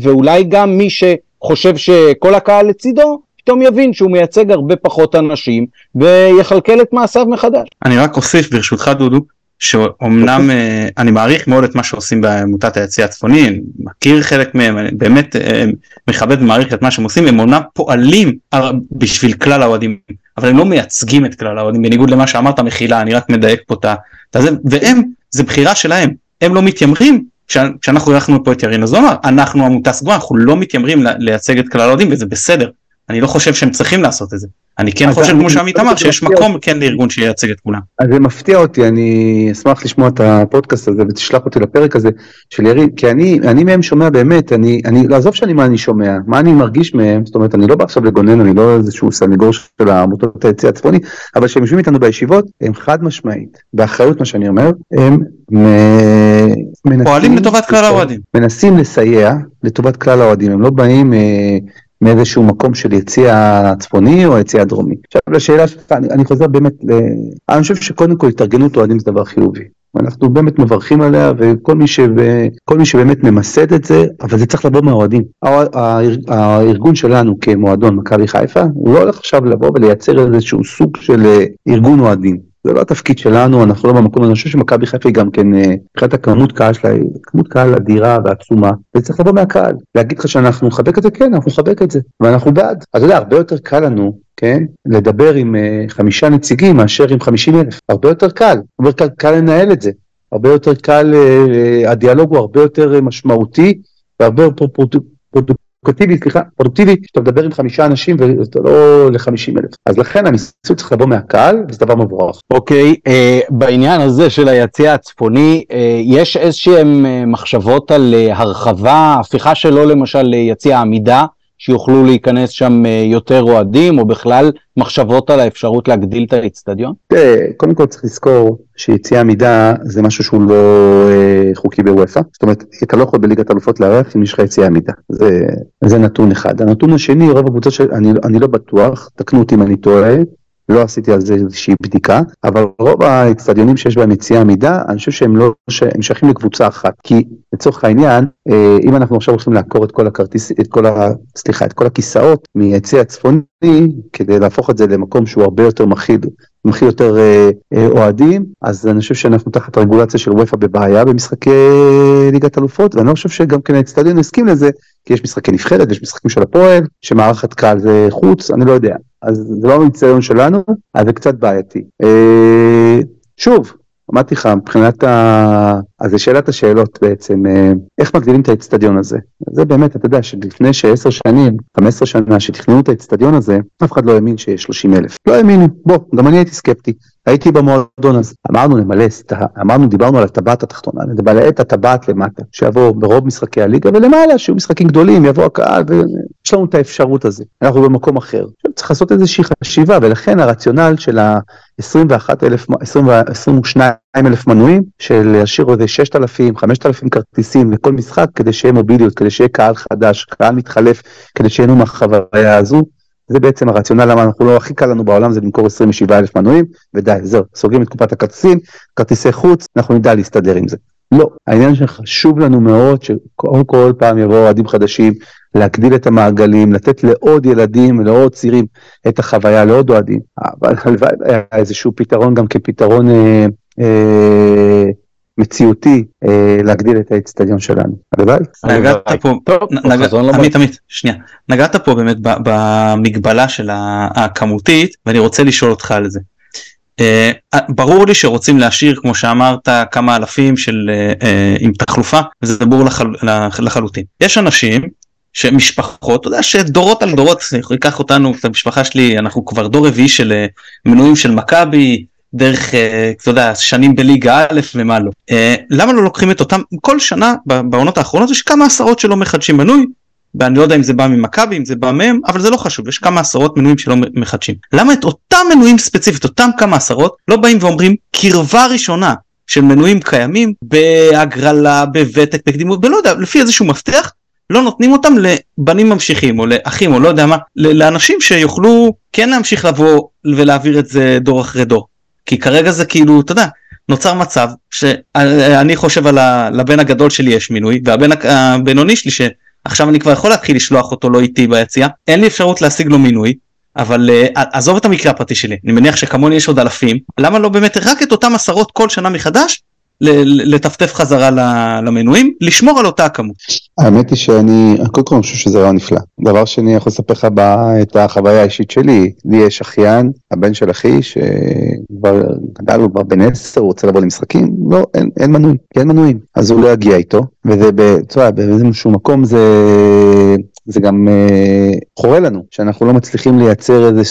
ואולי גם מי שחושב שכל הקהל לצידו, פתאום יבין שהוא מייצג הרבה פחות אנשים, ויכלכל את מעשיו מחדש. אני רק אוסיף ברשותך דודו, שאומנם אה, אני מעריך מאוד את מה שעושים בעמותת היציא הצפוני, אני מכיר חלק מהם, אני באמת אה, מכבד ומעריך את מה שהם עושים, הם אומנם פועלים בשביל כלל האוהדים, אבל הם לא מייצגים את כלל האוהדים, בניגוד למה שאמרת מחילה, אני רק מדייק פה את זה, והם, זה בחירה שלהם, הם לא מתיימרים, כשאנחנו הלכנו פה את ירין אז הוא אמר, אנחנו עמותה סגורה, אנחנו לא מתיימרים לייצג את כלל האוהדים וזה בסדר, אני לא חושב שהם צריכים לעשות את זה. אני כן חושב, כמו שעמית אמר, שיש מקום כן לארגון שייצג את כולם. אז זה מפתיע אותי, אני אשמח לשמוע את הפודקאסט הזה ותשלח אותי לפרק הזה של ירין, כי אני, אני מהם שומע באמת, אני, אני, לעזוב שאני מה אני שומע, מה אני מרגיש מהם, זאת אומרת, אני לא בא עכשיו לגונן, אני לא איזשהו סניגור של העמותות היציא הצפוני, אבל כשהם יושבים איתנו בישיבות, הם חד משמעית, באחריות מה שאני אומר, הם מנסים... פועלים לטובת כלל האוהדים. מנסים לסייע לטובת כלל האוהדים, הם לא באים... מאיזשהו מקום של יציא הצפוני או היציא הדרומי. עכשיו לשאלה שלך, אני, אני חוזר באמת, ל... אני חושב שקודם כל התארגנות אוהדים זה דבר חיובי. אנחנו באמת מברכים עליה וכל מי, ש... מי שבאמת ממסד את זה, אבל זה צריך לבוא מהאוהדים. הארגון שלנו כמועדון מכבי חיפה, הוא לא הולך עכשיו לבוא ולייצר איזשהו סוג של אה, ארגון אוהדים. זה לא התפקיד שלנו, אנחנו לא במקום, אני חושב שמכבי חיפה היא גם כן, אה, מבחינת הכמות קהל שלה, כמות קהל אדירה ועצומה, וזה צריך לבוא מהקהל. להגיד לך שאנחנו נחבק את זה? כן, אנחנו נחבק את זה, ואנחנו בעד. אתה יודע, הרבה יותר קל לנו, כן, לדבר עם uh, חמישה נציגים מאשר עם חמישים אלף, הרבה יותר קל, הרבה יותר קל לנהל את זה. הרבה יותר קל, אה, הדיאלוג הוא הרבה יותר משמעותי והרבה יותר פרודוקטיבי, סליחה, פרודוקטיבי, שאתה מדבר עם חמישה אנשים ואתה לא לחמישים אלף. אז לכן הניסוי צריך לבוא מהקהל, וזה דבר מבורך. אוקיי, אה, בעניין הזה של היציע הצפוני, אה, יש איזשהם אה, מחשבות על אה, הרחבה, הפיכה שלו למשל ליציע עמידה, שיוכלו להיכנס שם אה, יותר אוהדים, או בכלל מחשבות על האפשרות להגדיל את האיצטדיון? תראה, קודם כל צריך לזכור שיציאה עמידה זה משהו שהוא לא אה, חוקי בוופא, זאת אומרת, אתה לא יכול בליגת אלופות לארח אם יש לך יציאה עמידה, זה, זה נתון אחד. הנתון השני, רוב הקבוצות. אני, אני לא בטוח, תקנו אותי אם אני טועה, לא עשיתי על זה איזושהי בדיקה, אבל רוב האצטדיונים שיש בהם יציאה עמידה, אני חושב שהם לא, הם שייכים לקבוצה אחת, כי לצורך העניין, אה, אם אנחנו עכשיו הולכים לעקור את כל הכרטיס, את כל ה... סליחה, את כל הכיסאות מיציע הצפוני, כדי להפוך את זה למקום שהוא הרבה יותר מכיל, מכיל יותר אה, אה, אוהדים, אז אני חושב שאנחנו תחת רגולציה של וופא בבעיה במשחקי ליגת אלופות, ואני לא חושב שגם כן האצטדיון יסכים לזה, כי יש משחקי נבחרת, יש משחקים של הפועל, שמערכת קהל זה חוץ, אני לא יודע. אז זה לא הניסיון שלנו, אז זה קצת בעייתי. אה, שוב, אמרתי לך, מבחינת ה... אז זה שאלת השאלות בעצם, אה, איך מגדילים את האצטדיון הזה? זה באמת, אתה יודע, שלפני שעשר שנים, 15 שנה, שתכננו את האצטדיון הזה, אף אחד לא האמין שיש 30 אלף. לא האמינו, בוא, גם אני הייתי סקפטי. הייתי במועדון הזה, אמרנו נמלא, אמרנו, דיברנו על הטבעת התחתונה, נמלא את הטבעת למטה, שיבוא ברוב משחקי הליגה, ולמעלה, שיהיו משחקים גדולים, יבוא הקהל, ויש לנו את האפשרות הזו, אנחנו במקום אחר. צריך לעשות איזושהי חשיבה, ולכן הרציונל של ה-21 אלף, 22 אלף מנויים, של להשאיר איזה 6,000, 5,000 כרטיסים לכל משחק, כדי שיהיה מוביליות, כדי שיהיה קהל חדש, קהל מתחלף, כדי שיהנו מהחוויה הזו, זה בעצם הרציונל למה אנחנו לא, הכי קל לנו בעולם זה למכור 27 אלף מנויים, ודי, זהו, סוגרים את קופת הכרטיסים, כרטיסי חוץ, אנחנו נדע להסתדר עם זה. לא, העניין שחשוב לנו מאוד שכל כל פעם יבואו אוהדים חדשים, להגדיל את המעגלים, לתת לעוד ילדים, לעוד צעירים את החוויה, לעוד אוהדים. אבל הלוואי היה איזשהו פתרון גם כפתרון אה, מציאותי אה, להגדיל את האצטדיון שלנו. הלוואי. נגעת פה, לא עמית עמית, שנייה, נגעת פה באמת במגבלה של הכמותית ואני רוצה לשאול אותך על זה. אה, ברור לי שרוצים להשאיר כמו שאמרת כמה אלפים של אה, עם תחלופה וזה ברור לחלוטין. יש אנשים שמשפחות, אתה יודע שדורות על דורות, ייקח אותנו, את המשפחה שלי, אנחנו כבר דור רביעי של מנויים של מכבי, דרך, אה, אתה יודע, שנים בליגה א' ומה לא. אה, למה לא לוקחים את אותם, כל שנה בעונות האחרונות יש כמה עשרות שלא מחדשים מנוי, ואני לא יודע אם זה בא ממכבי, אם זה בא מהם, אבל זה לא חשוב, יש כמה עשרות מנויים שלא מחדשים. למה את אותם מנויים ספציפית, אותם כמה עשרות, לא באים ואומרים קרבה ראשונה של מנויים קיימים בהגרלה, בוותק, בקדימות, ולא יודע, לפי איזשהו מפתח, לא נותנים אותם לבנים ממשיכים או לאחים או לא יודע מה, לאנשים שיוכלו כן להמשיך לבוא ולהעביר את זה דור אחרי דור. כי כרגע זה כאילו, אתה יודע, נוצר מצב שאני חושב על הבן הגדול שלי יש מינוי, והבן הבינוני שלי שעכשיו אני כבר יכול להתחיל לשלוח אותו לא איתי ביציאה, אין לי אפשרות להשיג לו מינוי, אבל uh, עזוב את המקרה הפרטי שלי, אני מניח שכמוני יש עוד אלפים, למה לא באמת רק את אותם עשרות כל שנה מחדש, לטפטף חזרה למנויים, לשמור על אותה הכמות. האמת היא שאני, קודם כל אני חושב שזה רעיון נפלא. דבר שני, אני יכול לספר לך את החוויה האישית שלי. לי יש אחיין, הבן של אחי, שכבר גדל, הוא כבר בן עשר, הוא רוצה לבוא למשחקים, לא, אין, אין מנוי, כי אין מנויים. אז הוא לא יגיע איתו, וזה, באיזשהו מקום זה זה גם uh, חורה לנו שאנחנו לא מצליחים לייצר איזה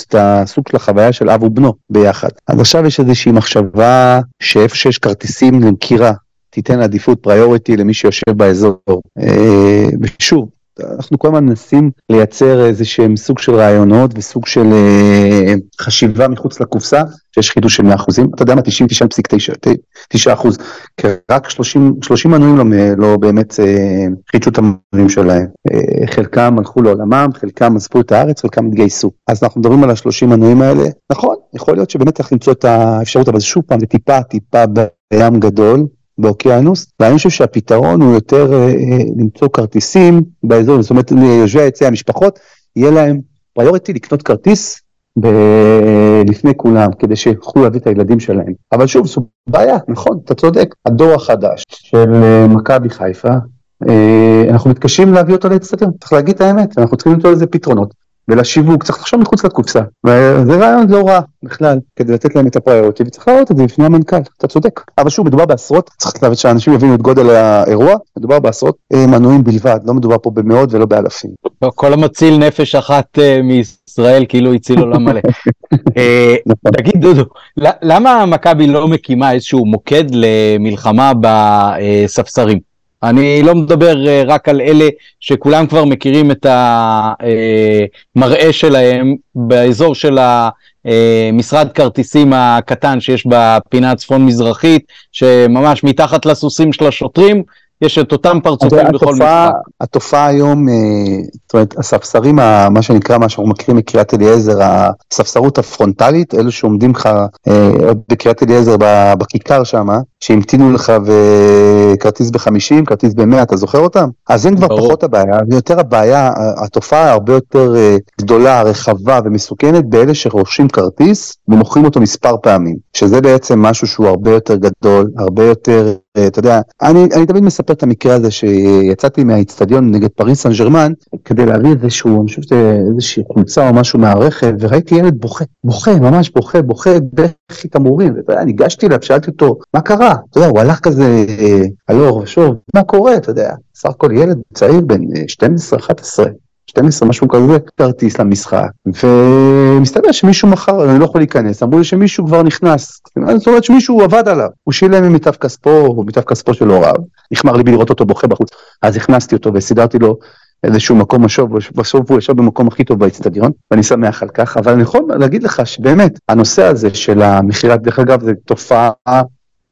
סוג של החוויה של אב ובנו ביחד. אז עכשיו יש איזושהי מחשבה שאיפה שיש כרטיסים למכירה, תיתן עדיפות פריוריטי למי שיושב באזור. Uh, ושוב, אנחנו כל הזמן מנסים לייצר איזה שהם סוג של רעיונות וסוג של אה, חשיבה מחוץ לקופסה, שיש חידוש של 100 אחוזים, אתה יודע מה, 99.9 אחוז, כי רק 30, 30 מנויים לא, לא באמת אה, חידשו את המנויים שלהם. אה, חלקם הלכו לעולמם, חלקם עזבו את הארץ, חלקם התגייסו. אז אנחנו מדברים על ה-30 מנויים האלה, נכון, יכול להיות שבאמת צריך למצוא את האפשרות, אבל שוב פעם, זה טיפה טיפה בים גדול, באוקיינוס, ואני חושב שהפתרון הוא יותר אה, אה, למצוא כרטיסים באזור, זאת אומרת ליושבי היציע המשפחות, יהיה להם פריוריטי לקנות כרטיס ב- לפני כולם, כדי שיוכלו להביא את הילדים שלהם. אבל שוב, זו בעיה, נכון, אתה צודק, הדור החדש של אה, מכבי חיפה, אנחנו מתקשים להביא אותו לאצטדיון, צריך להגיד את האמת, אנחנו צריכים למצוא לזה פתרונות. ולשיווק צריך לחשוב מחוץ לקופסה. וזה רעיון לא רע בכלל, כדי לתת להם את הפריוריטי, וצריך להראות את זה לפני המנכ"ל, אתה צודק. אבל שוב, מדובר בעשרות, צריך להבין שאנשים יבינו את גודל האירוע, מדובר בעשרות אה, מנויים בלבד, לא מדובר פה במאות ולא באלפים. לא, כל המציל נפש אחת אה, מישראל כאילו הציל עולם מלא. אה, נכון. תגיד דודו, למה מכבי לא מקימה איזשהו מוקד למלחמה בספסרים? אני לא מדבר אה, רק על אלה שכולם כבר מכירים את המראה שלהם באזור של המשרד כרטיסים הקטן שיש בפינה הצפון מזרחית, שממש מתחת לסוסים של השוטרים, יש את אותם פרצופים בכל התופעה- משחק. התופעה היום, אה, זאת אומרת, הספסרים, מה שנקרא, מה שאנחנו מכירים מקריית אליעזר, הספסרות הפרונטלית, אלו שעומדים לך אה, עוד בקריית אליעזר בכיכר שם, שהמתינו לך וכרטיס ב-50, כרטיס ב-100, אתה זוכר אותם? אז הם כבר. פחות הבעיה, ויותר הבעיה, התופעה הרבה יותר אה, גדולה, רחבה ומסוכנת באלה שרוכשים כרטיס ומוכרים אותו מספר פעמים, שזה בעצם משהו שהוא הרבה יותר גדול, הרבה יותר אתה יודע, אני, אני תמיד מספר את המקרה הזה שיצאתי מהאיצטדיון נגד פריס סן ג'רמן כדי להביא איזשהו, אני חושב שזה איזושהי חולצה או משהו מהרכב, וראיתי ילד בוכה, בוכה, ממש בוכה, בוכה, בכי תמרורים, ואתה יודע, ניגשתי אליו, שאלתי אותו, מה קרה? אתה יודע, הוא הלך כזה אה, הלוך ושוב, מה קורה, אתה יודע, סך הכל ילד צעיר בן אה, 12, 11. 12, משהו כזה, כרטיס למשחק, ומסתבר שמישהו מכר, אני לא יכול להיכנס, אמרו לי שמישהו כבר נכנס, זאת אומרת שמישהו עבד עליו, הוא שילם ממיטב כספו, או מיטב כספו של הוריו, נחמר ליבי לראות אותו בוכה בחוץ, אז הכנסתי אותו וסידרתי לו איזשהו מקום משוב, בסוף הוא ישב במקום הכי טוב באצטדיון, ואני שמח על כך, אבל אני יכול להגיד לך שבאמת, הנושא הזה של המכירת, דרך אגב, זו תופעה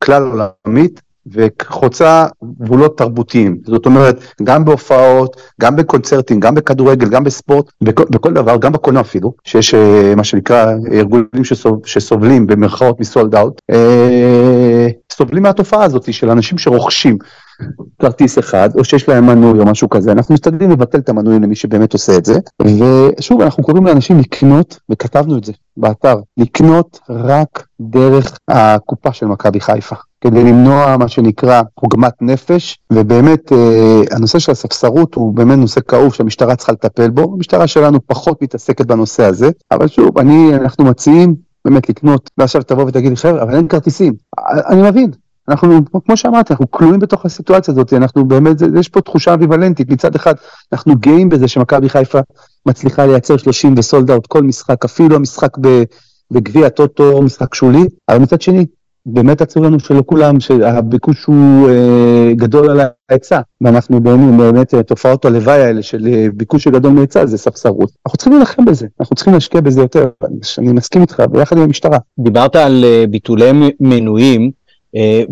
כלל עולמית, וחוצה גבולות תרבותיים, זאת אומרת, גם בהופעות, גם בקונצרטים, גם בכדורגל, גם בספורט, בכל, בכל דבר, גם בקולנוע אפילו, שיש אה, מה שנקרא ארגונים שסוב, שסובלים במרכאות מסולד אאוט, אה, סובלים מהתופעה הזאת של אנשים שרוכשים כרטיס אחד, או שיש להם מנוי או משהו כזה, אנחנו משתדלים לבטל את המנוי למי שבאמת עושה את זה, ושוב, אנחנו קוראים לאנשים לקנות, וכתבנו את זה באתר, לקנות רק דרך הקופה של מכבי חיפה. כדי למנוע מה שנקרא עוגמת נפש, ובאמת אה, הנושא של הספסרות הוא באמת נושא כאוב שהמשטרה צריכה לטפל בו, המשטרה שלנו פחות מתעסקת בנושא הזה, אבל שוב, אני, אנחנו מציעים באמת לקנות, ועכשיו תבוא ותגיד לי חבר'ה, אבל אין כרטיסים, אני מבין, אנחנו, כמו שאמרתי, אנחנו כלואים בתוך הסיטואציה הזאת, אנחנו באמת, יש פה תחושה אביוולנטית, מצד אחד, אנחנו גאים בזה שמכבי חיפה מצליחה לייצר 30 וסולד אאוט כל משחק, אפילו המשחק בגביע הטוטו, משחק שולי, אבל מצד שני, באמת עצוב לנו שלא כולם, שהביקוש הוא אה, גדול על ההיצע, ואנחנו באמת, באמת אה, תופעות הלוואי האלה של אה, ביקוש שגדול מהיצע זה ספסרות. אנחנו צריכים להילחם בזה, אנחנו צריכים להשקיע בזה יותר, אני, מסכים איתך, ביחד עם המשטרה. דיברת על אה, ביטולי מנויים,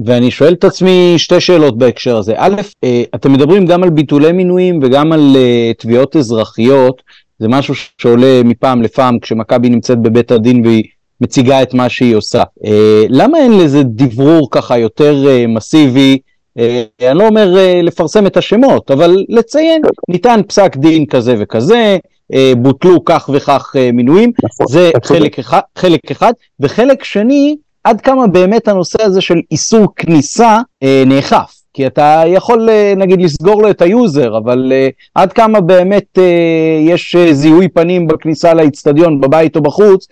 ואני שואל את עצמי שתי שאלות בהקשר הזה. א', אה, אתם מדברים גם על ביטולי מינויים וגם על אה, תביעות אזרחיות, זה משהו שעולה מפעם לפעם כשמכבי נמצאת בבית הדין והיא מציגה את מה שהיא עושה. אה, למה אין לזה דברור ככה יותר אה, מסיבי? אה, אני לא אומר אה, לפרסם את השמות, אבל לציין, ניתן פסק דין כזה וכזה, אה, בוטלו כך וכך אה, מינויים, נכון, זה אחד, חלק אחד, וחלק שני, עד כמה באמת הנושא הזה של איסור כניסה אה, נאכף. כי אתה יכול אה, נגיד לסגור לו את ה user, אבל אה, עד כמה באמת אה, יש אה, זיהוי פנים בכניסה לאיצטדיון, בבית או בחוץ,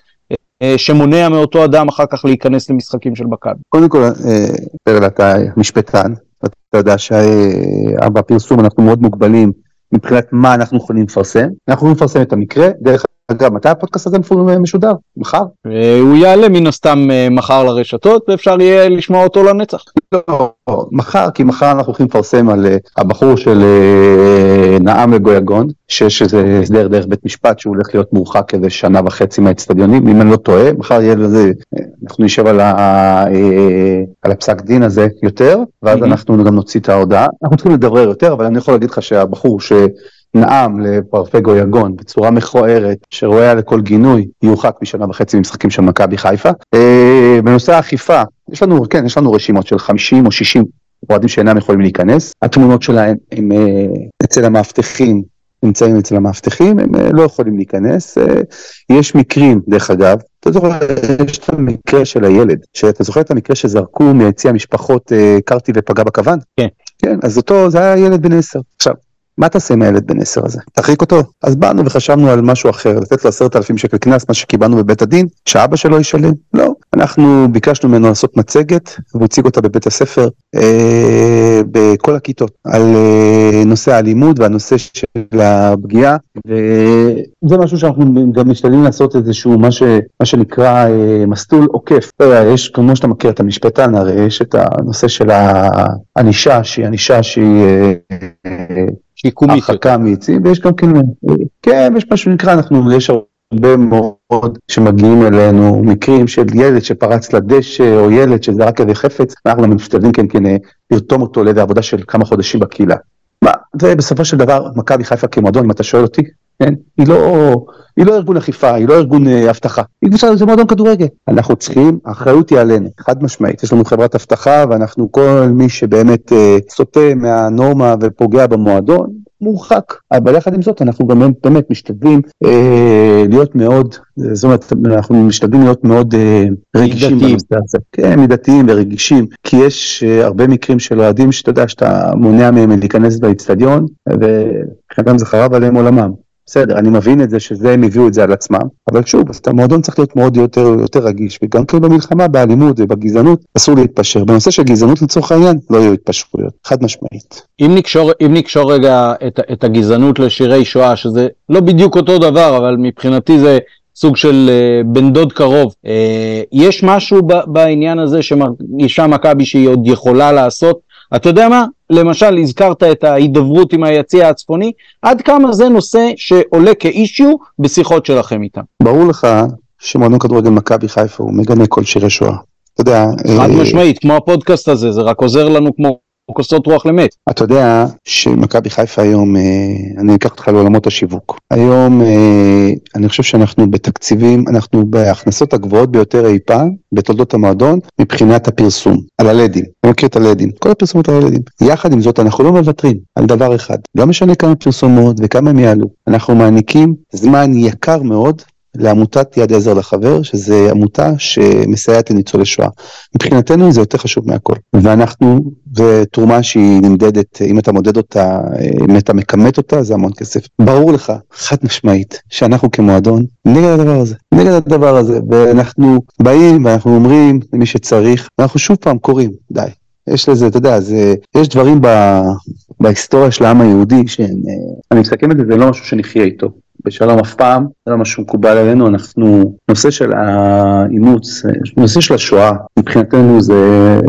אה, שמונע מאותו אדם אחר כך להיכנס למשחקים של מכבי. קודם כל, אה, פרל, אתה משפטן, אתה יודע שבפרסום אנחנו מאוד מוגבלים מבחינת מה אנחנו יכולים לפרסם. אנחנו יכולים לפרסם את המקרה, דרך אגב, מתי הפודקאסט הזה משודר? מחר? אה, הוא יעלה מן הסתם אה, מחר לרשתות, ואפשר יהיה לשמוע אותו לנצח. לא, מחר, כי מחר אנחנו הולכים לפרסם על אה, הבחור של נעם לגויגון, שיש איזה הסדר דרך בית משפט שהוא הולך להיות מורחק איזה שנה וחצי מהאצטדיונים, אם אני לא טועה, מחר יהיה לזה, אנחנו נשב על, ה, על הפסק דין הזה יותר, ואז. אנחנו גם נוציא את ההודעה. אנחנו צריכים לדברר יותר, אבל אני יכול להגיד לך שהבחור ש... נאם לפרפגו יגון בצורה מכוערת שראויה לכל גינוי יורחק משנה וחצי ממשחקים של מכבי חיפה. אה, בנושא האכיפה יש לנו כן יש לנו רשימות של 50 או 60 אוהדים שאינם יכולים להיכנס התמונות שלהם הם אה, אצל המאבטחים נמצאים אצל המאבטחים הם אה, לא יכולים להיכנס יש מקרים דרך אגב אתה זוכר יש את המקרה של הילד שאתה זוכר את המקרה שזרקו מיציע המשפחות אה, קרטי ופגע בכוון כן. כן אז אותו זה היה ילד בן 10 עכשיו מה תעשה עם הילד בן 10 הזה? תרחיק אותו? אז באנו וחשבנו על משהו אחר, לתת לו עשרת אלפים שקל קנס, מה שקיבלנו בבית הדין, שאבא שלו ישלם? לא. אנחנו ביקשנו ממנו לעשות מצגת, והוא הציג אותה בבית הספר אה, בכל הכיתות, על אה, נושא האלימות והנושא של הפגיעה, וזה משהו שאנחנו גם משתדלים לעשות איזשהו מה, ש, מה שנקרא אה, מסלול עוקף. לא יודע, יש, כמו שאתה מכיר את המשפטן, הרי יש את הנושא של הענישה, שהיא ענישה שהיא... אה, שיקומית. הרחקה מעצים, ויש גם כן, כן, יש מה שנקרא, אנחנו, יש הרבה מאוד שמגיעים אלינו מקרים של ילד שפרץ לדשא, או ילד שזרק איזה חפץ, אנחנו גם משתדלים כן כן לרתום אותו לאיזה עבודה של כמה חודשים בקהילה. מה, זה בסופו של דבר, מכבי חיפה כמועדון, אם אתה שואל אותי, כן, היא לא, היא לא ארגון אכיפה, היא לא ארגון אה, אבטחה, היא קבוצה, זה מועדון כדורגל. אנחנו צריכים, האחריות היא עלינו, חד משמעית, יש לנו חברת אבטחה, ואנחנו כל מי שבאמת אה, סוטה מהנורמה ופוגע במועדון, מורחק. אבל יחד עם זאת אנחנו גם באמת משתדלים אה, להיות מאוד, זאת אומרת אנחנו משתדלים להיות מאוד אה, רגישים מידתיים. בנושא הזה. כן, מידתיים ורגישים, כי יש אה, הרבה מקרים של אוהדים שאתה יודע שאתה מונע מהם להיכנס לאצטדיון, ומבחינתם זה חרב עליהם עולמם. בסדר, אני מבין את זה שזה הם הביאו את זה על עצמם, אבל שוב, אז המועדון צריך להיות מאוד יותר, יותר רגיש, וגם כן במלחמה באלימות ובגזענות אסור להתפשר. בנושא של גזענות לצורך העניין לא יהיו התפשרויות, חד משמעית. אם נקשור, אם נקשור רגע את, את הגזענות לשירי שואה, שזה לא בדיוק אותו דבר, אבל מבחינתי זה סוג של uh, בן דוד קרוב. Uh, יש משהו ב, בעניין הזה שמרגישה מכבי שהיא עוד יכולה לעשות? אתה יודע מה? למשל, הזכרת את ההידברות עם היציע הצפוני, עד כמה זה נושא שעולה כאישיו בשיחות שלכם איתם? ברור לך שמועדון כדורגל מכבי חיפה הוא מגנה כל שירי שואה. אתה יודע, חד אה, משמעית, כמו הפודקאסט הזה, זה רק עוזר לנו כמו כוסות רוח למת. אתה יודע שמכבי חיפה היום, אה, אני אקח אותך לעולמות השיווק. היום אה, אני חושב שאנחנו בתקציבים, אנחנו בהכנסות הגבוהות ביותר אי פעם בתולדות המועדון מבחינת הפרסום, על הלדים. אתה מכיר את הלדים, כל הפרסומות על הלדים. יחד עם זאת אנחנו לא מוותרים על דבר אחד, לא משנה כמה פרסומות וכמה הם יעלו, אנחנו מעניקים זמן יקר מאוד לעמותת יד עזר לחבר, שזה עמותה שמסייעת לניצולי שואה. מבחינתנו זה יותר חשוב מהכל. ואנחנו, ותרומה שהיא נמדדת, אם אתה מודד אותה, אם אתה מכמת אותה, זה המון כסף. ברור לך, חד משמעית, שאנחנו כמועדון נגד הדבר הזה. נגד הדבר הזה, ואנחנו באים ואנחנו אומרים למי שצריך, ואנחנו שוב פעם קוראים, די. יש לזה, אתה יודע, זה, יש דברים ב, בהיסטוריה של העם היהודי שהם, אה, מסכם את זה, זה לא משהו שנחיה איתו. בשלום אף פעם, זה לא משהו מקובל עלינו, אנחנו, נושא של האימוץ, נושא של השואה, מבחינתנו זה,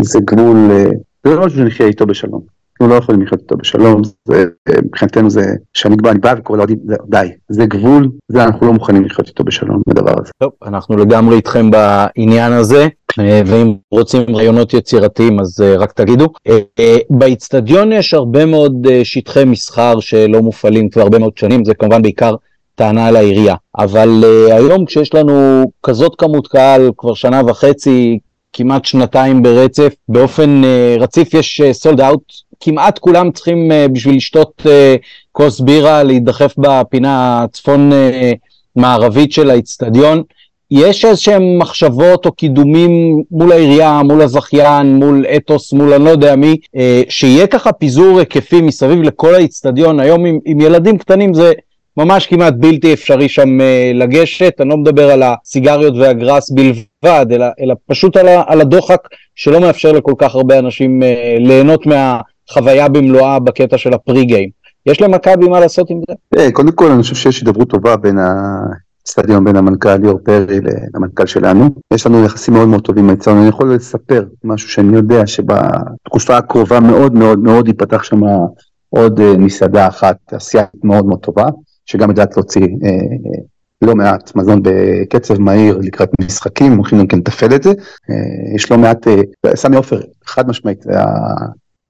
זה גבול, אה, זה לא משהו שנחיה איתו בשלום. אנחנו לא יכולים לחיות איתו בשלום, זה, מבחינתנו זה, שאני בא, אני בא וקורא לאוהדים, זה- די, זה גבול, זה אנחנו לא מוכנים לחיות איתו בשלום, הדבר הזה. טוב, אנחנו לגמרי איתכם בעניין הזה, ואם רוצים רעיונות יצירתיים אז אה, רק תגידו. אה, אה, באיצטדיון יש הרבה מאוד אה, שטחי מסחר שלא מופעלים כבר הרבה מאוד שנים, זה כמובן בעיקר טענה על העירייה. אבל אה, היום כשיש לנו כזאת כמות קהל כבר שנה וחצי, כמעט שנתיים ברצף, באופן אה, רציף יש סולד אאוט, כמעט כולם צריכים אה, בשביל לשתות אה, כוס בירה להידחף בפינה הצפון אה, מערבית של האיצטדיון. יש איזשהם מחשבות או קידומים מול העירייה, מול הזכיין, מול אתוס, מול אני לא יודע מי, אה, שיהיה ככה פיזור היקפי מסביב לכל האיצטדיון. היום עם, עם ילדים קטנים זה ממש כמעט בלתי אפשרי שם אה, לגשת, אני לא מדבר על הסיגריות והגראס בלבד, אלא, אלא פשוט על, ה, על הדוחק שלא מאפשר לכל כך הרבה אנשים אה, ליהנות מהחוויה במלואה בקטע של הפרי גיים. יש למכבי מה לעשות עם זה? אה, קודם כל אני חושב שיש הידברות טובה בין האצטדיון, בין המנכ"ל ליאור פרי למנכ"ל שלנו. יש לנו יחסים מאוד מאוד טובים עם האצטדיון, אני יכול לספר משהו שאני יודע שבתקופה הקרובה מאוד מאוד מאוד ייפתח שם עוד אה, מסעדה אחת, תעשייה מאוד מאוד טובה, שגם יודעת להוציא אה, לא מעט מזון בקצב מהיר לקראת משחקים, הולכים גם כן לתפעל את זה. אה, יש לא מעט, אה, סמי עופר, חד משמעית,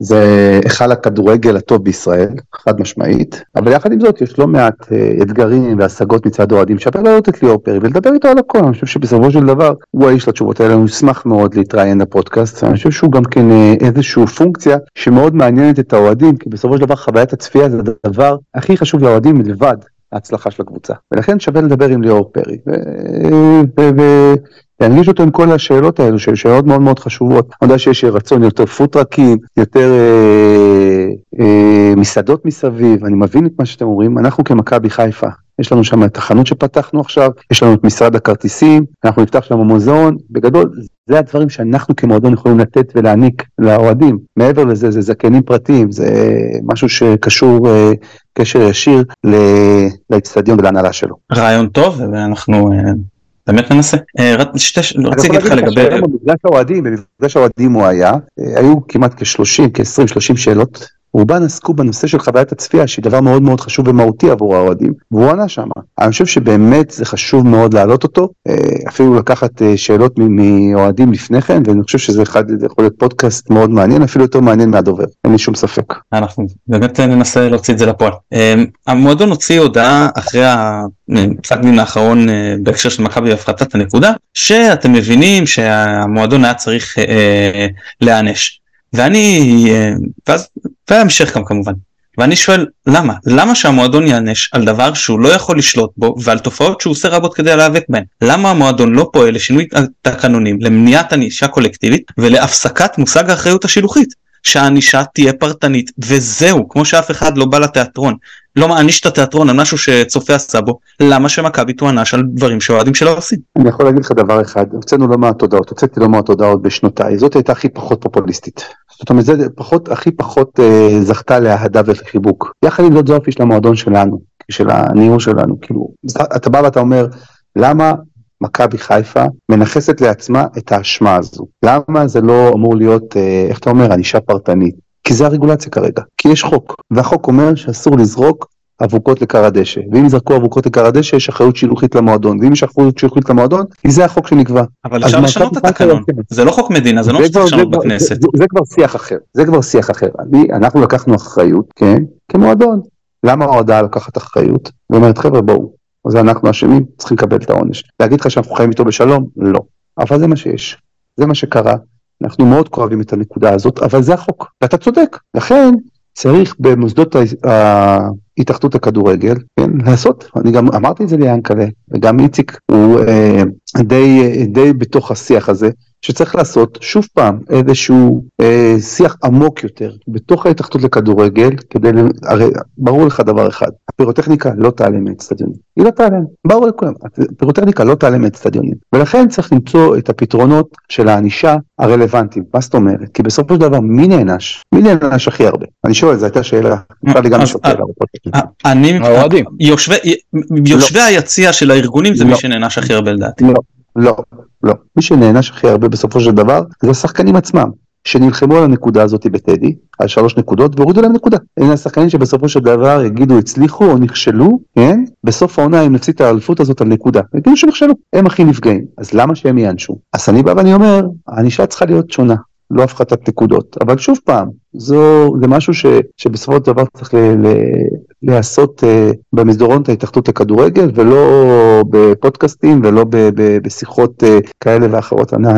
זה היכל הכדורגל הטוב בישראל, חד משמעית, אבל יחד עם זאת יש לא מעט אה, אתגרים והשגות מצד אוהדים, שווה להעלות את ליאור פרי ולדבר איתו על הכל, אני חושב שבסופו של דבר הוא האיש לתשובות האלה, הוא ישמח מאוד להתראיין לפודקאסט, ואני חושב שהוא גם כן אה, איזושהי פונקציה שמאוד מעניינת את האוהדים, כי בסופו של דבר חוויית הצפייה זה הדבר הכי חשוב לאוהדים מלבד ההצלחה של הקבוצה, ולכן שווה לדבר עם ליאור פרי. ו- ו- ו- להנגיש אותו עם כל השאלות האלו, שהן שאלות מאוד מאוד חשובות. אני יודע שיש רצון יותר פוטרקים, יותר אה, אה, מסעדות מסביב, אני מבין את מה שאתם אומרים, אנחנו כמכבי חיפה, יש לנו שם את החנות שפתחנו עכשיו, יש לנו את משרד הכרטיסים, אנחנו נפתח שם מוזיאון, בגדול זה הדברים שאנחנו כמועדון יכולים לתת ולהעניק לאוהדים. מעבר לזה זה זכיינים פרטיים, זה משהו שקשור אה, קשר ישיר לאצטדיון ולהנהלה שלו. רעיון טוב ואנחנו אה, באמת ננסה. אה, רציתי להגיד לך לגבי... במפגש האוהדים, במפגש האוהדים הוא היה, היו כמעט כ-30, כ-20-30 שאלות רובן עסקו בנושא של חוויית הצפייה, שהיא דבר מאוד מאוד חשוב ומהותי עבור האוהדים, והוא ענה שם. אני חושב שבאמת זה חשוב מאוד להעלות אותו, אה, אפילו לקחת אה, שאלות מאוהדים לפני כן, ואני חושב שזה אחד, זה יכול להיות פודקאסט מאוד מעניין, אפילו יותר מעניין מהדובר, אין לי שום ספק. אנחנו באמת ננסה להוציא את זה לפועל. אה, המועדון הוציא הודעה אחרי הפסק דין האחרון בהקשר של מכבי והפחתת הנקודה, שאתם מבינים שהמועדון היה צריך להיענש. ואני, ואז וההמשך גם כמובן. ואני שואל למה? למה שהמועדון יענש על דבר שהוא לא יכול לשלוט בו ועל תופעות שהוא עושה רבות כדי להיאבק בהן? למה המועדון לא פועל לשינוי תקנונים, למניעת ענישה קולקטיבית ולהפסקת מושג האחריות השילוחית? שהענישה תהיה פרטנית וזהו, כמו שאף אחד לא בא לתיאטרון. לא מעניש את התיאטרון על משהו שצופה עשה בו, למה שמכבי תוענש על דברים שאוהדים שלא עושים? אני יכול להגיד לך דבר אחד, הוצאנו לא מעט הודעות, הוצאתי לא מעט הודעות בשנותיי, זאת הייתה הכי פחות פופוליסטית. זאת אומרת, זה פחות, הכי פחות אה, זכתה לאהדה ולחיבוק. יחד עם זאת זו האופי של המועדון שלנו, של הניהול שלנו, כאילו, אתה בא ואתה אומר, למה מכבי חיפה מנכסת לעצמה את האשמה הזו? למה זה לא אמור להיות, אה, איך אתה אומר, ענישה פרטנית? כי זה הרגולציה כרגע, כי יש חוק, והחוק אומר שאסור לזרוק אבוקות לכר הדשא, ואם יזרקו אבוקות לכר הדשא יש אחריות שילוחית למועדון, ואם יש אחריות שילוחית למועדון, כי זה החוק שנקבע. אבל אפשר לשנות את התקנון, זה לא חוק מדינה, זה לא שצריך לשנות בכנסת. זה, כבר שיח אחר, זה כבר שיח אחר. אני, אנחנו לקחנו אחריות, כן, כמועדון. למה ההודעה לקחת אחריות? ואומרת חבר'ה בואו, זה אנחנו אשמים, צריכים לקבל את העונש. להגיד לך שאנחנו חיים איתו בשלום? לא. אבל זה מה שיש, זה מה שקרה, אנחנו מאוד כואבים את הנקודה הזאת, אבל זה החוק, ואתה צודק. לכן צריך במוסדות התאחדות הכדורגל, כן, לעשות, אני גם אמרתי את זה ליענקלה, וגם איציק הוא אה, די, די בתוך השיח הזה, שצריך לעשות שוב פעם איזשהו אה, שיח עמוק יותר בתוך ההתאחדות לכדורגל, כדי, הרי ברור לך דבר אחד, הפירוטכניקה לא תעלה מאצטדיונים, היא לא תעלה, ברור לכולם, הפירוטכניקה לא תעלה מאצטדיונים, ולכן צריך למצוא את הפתרונות של הענישה הרלוונטיים, מה זאת אומרת? כי בסופו של דבר מי נענש? מי נענש הכי הרבה? אני שואל, זו הייתה שאלה, נראה לי גם לשאול אה, אני, יושבי היציע של הארגונים זה מי לא. שנענש הכי הרבה לדעתי. לא, לא. מי שנענש הכי הרבה בסופו של דבר זה השחקנים עצמם. שנלחמו על הנקודה הזאת בטדי, על שלוש נקודות, והורידו להם נקודה. הנה השחקנים שבסופו של דבר יגידו הצליחו או נכשלו, כן? בסוף העונה אם נפסיד את האליפות הזאת על נקודה. יגידו שנכשלו, הם הכי נפגעים. אז למה שהם ייענשו? אז אני בא ואני אומר, הענישה צריכה להיות שונה. לא הפחתת נקודות. אבל שוב פעם, זו, זה משהו ש, שבסופו של דבר צריך להיעשות uh, במסדרונות ההתאחדות לכדורגל, ולא בפודקאסטים ולא ב, ב, בשיחות uh, כאלה ואחרות. אני, uh,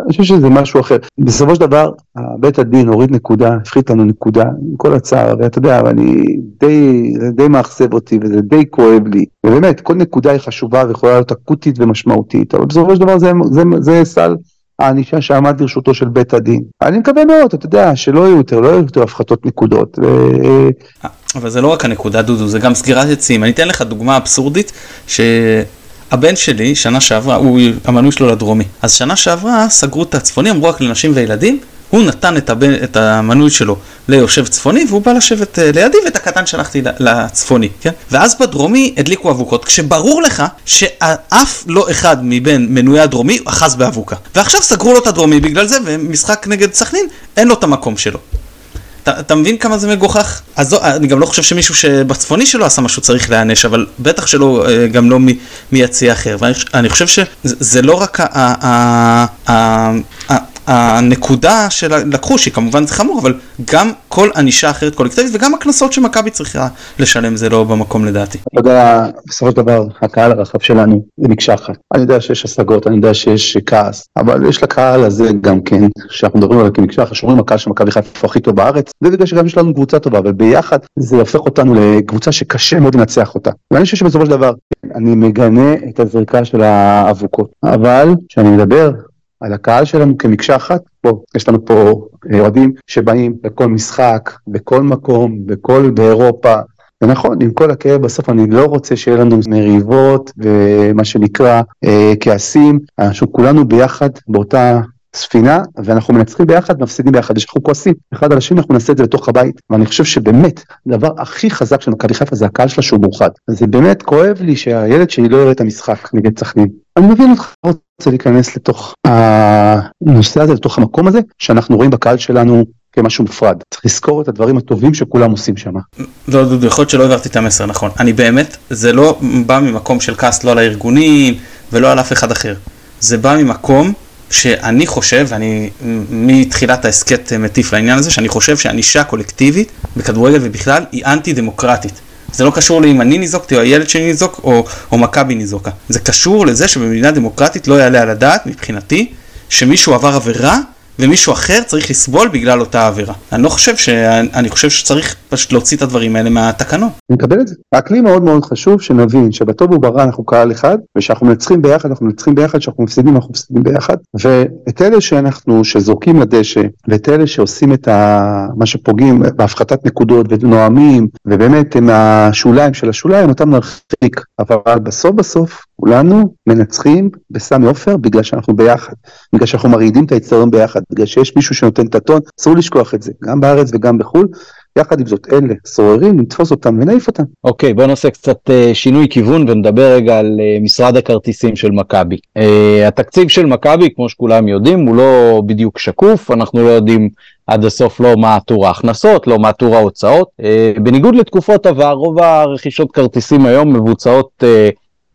אני חושב שזה משהו אחר. בסופו של דבר, בית הדין הוריד נקודה, הפחית לנו נקודה, עם כל הצער, ואתה יודע, אני די, זה די מאכזב אותי וזה די כואב לי. ובאמת, כל נקודה היא חשובה ויכולה להיות אקוטית ומשמעותית, אבל בסופו של דבר זה, זה, זה סל. הענישה שעמד לרשותו של בית הדין. אני מקווה מאוד, אתה יודע, שלא יהיו יותר, לא יהיו יותר הפחתות נקודות. ו... אבל זה לא רק הנקודה דודו, זה גם סגירת יציאים. אני אתן לך דוגמה אבסורדית, שהבן שלי, שנה שעברה, הוא המנוי שלו לדרומי. אז שנה שעברה סגרו את הצפוני, אמרו רק לנשים וילדים, הוא נתן את, הבן, את המנוי שלו ליושב צפוני והוא בא לשבת אה, לידי ואת הקטן שלחתי לצפוני, כן? ואז בדרומי הדליקו אבוקות כשברור לך שאף לא אחד מבין מנויי הדרומי אחז באבוקה. ועכשיו סגרו לו את הדרומי בגלל זה ומשחק נגד סכנין אין לו את המקום שלו. אתה, אתה מבין כמה זה מגוחך? אז לא, אני גם לא חושב שמישהו שבצפוני שלו עשה משהו צריך להיענש, אבל בטח שלא, אה, גם לא מיציע אחר. ואני חושב שזה לא רק ה... ה, ה, ה הנקודה שלקחו, שהיא כמובן זה חמור, אבל גם כל ענישה אחרת קולקטיבית וגם הקנסות שמכבי צריכה לשלם זה לא במקום לדעתי. אתה יודע, בסופו של דבר, הקהל הרחב שלנו זה מקשה אחת. אני יודע שיש השגות, אני יודע שיש כעס, אבל יש לקהל הזה גם כן, שאנחנו מדברים עליו כמקשה אחת, שאומרים הקהל של מכבי חיפה הכי טוב בארץ, זה בגלל שגם יש לנו קבוצה טובה, אבל ביחד זה הופך אותנו לקבוצה שקשה מאוד לנצח אותה. ואני חושב שבסופו של דבר, אני מגנה את הזריקה של האבוקות, אבל כשאני מדבר על הקהל שלנו כמקשה אחת, בוא, יש לנו פה אוהדים שבאים לכל משחק, בכל מקום, בכל, באירופה. ונכון, עם כל הכאב בסוף אני לא רוצה שיהיה לנו מריבות ומה שנקרא אה, כעסים, אנחנו כולנו ביחד באותה ספינה ואנחנו מנצחים ביחד, מפסידים ביחד, יש אנחנו כועסים אחד על השני, אנחנו נעשה את זה לתוך הבית, ואני חושב שבאמת, הדבר הכי חזק של מכבי חיפה זה הקהל שלה שהוא מאוחד. זה באמת כואב לי שהילד שלי לא יראה את המשחק נגד סכנין. אני מבין אותך, רוצה להיכנס לתוך הנושא הזה, לתוך המקום הזה, שאנחנו רואים בקהל שלנו כמשהו מופרד. צריך לזכור את הדברים הטובים שכולם עושים שם. לא, דודו, יכול להיות שלא העברתי את המסר נכון. אני באמת, זה לא בא ממקום של כעס לא על הארגונים ולא על אף אחד אחר. זה בא ממקום שאני חושב, ואני מתחילת ההסכת מטיף לעניין הזה, שאני חושב שענישה קולקטיבית בכדורגל ובכלל היא אנטי דמוקרטית. זה לא קשור לאם אני ניזוקתי או הילד שלי ניזוק או, או מכבי ניזוקה. זה קשור לזה שבמדינה דמוקרטית לא יעלה על הדעת, מבחינתי, שמישהו עבר עבירה ומישהו אחר צריך לסבול בגלל אותה עבירה. אני לא חושב ש... אני חושב שצריך פשוט להוציא את הדברים האלה מהתקנון. אני מקבל את זה. האקלים מאוד מאוד חשוב שנבין שבטוב וברע אנחנו קהל אחד, ושאנחנו מנצחים ביחד אנחנו מנצחים ביחד, שאנחנו מפסידים אנחנו מפסידים ביחד, ואת אלה שאנחנו, שזורקים לדשא, ואת אלה שעושים את ה... מה שפוגעים בהפחתת נקודות ונואמים, ובאמת הם השוליים של השוליים, אותם נרחיק. אבל בסוף בסוף כולנו מנצחים בסמי עופר בגלל שאנחנו ביחד, בגלל שאנחנו מרעידים את היצרים ביחד, בגלל שיש מישהו שנותן את הטון, אסור לשכוח את זה, גם בארץ וגם בחו"ל. יחד עם זאת, אלה סוררים, נתפוס אותם ונעיף אותם. אוקיי, בוא נעשה קצת uh, שינוי כיוון ונדבר רגע על uh, משרד הכרטיסים של מכבי. Uh, התקציב של מכבי, כמו שכולם יודעים, הוא לא בדיוק שקוף, אנחנו לא יודעים עד הסוף לא מה טור ההכנסות, לא מה טור ההוצאות. Uh, בניגוד לתקופות עבר, רוב הרכישות כרטיסים היום מבוצעות uh,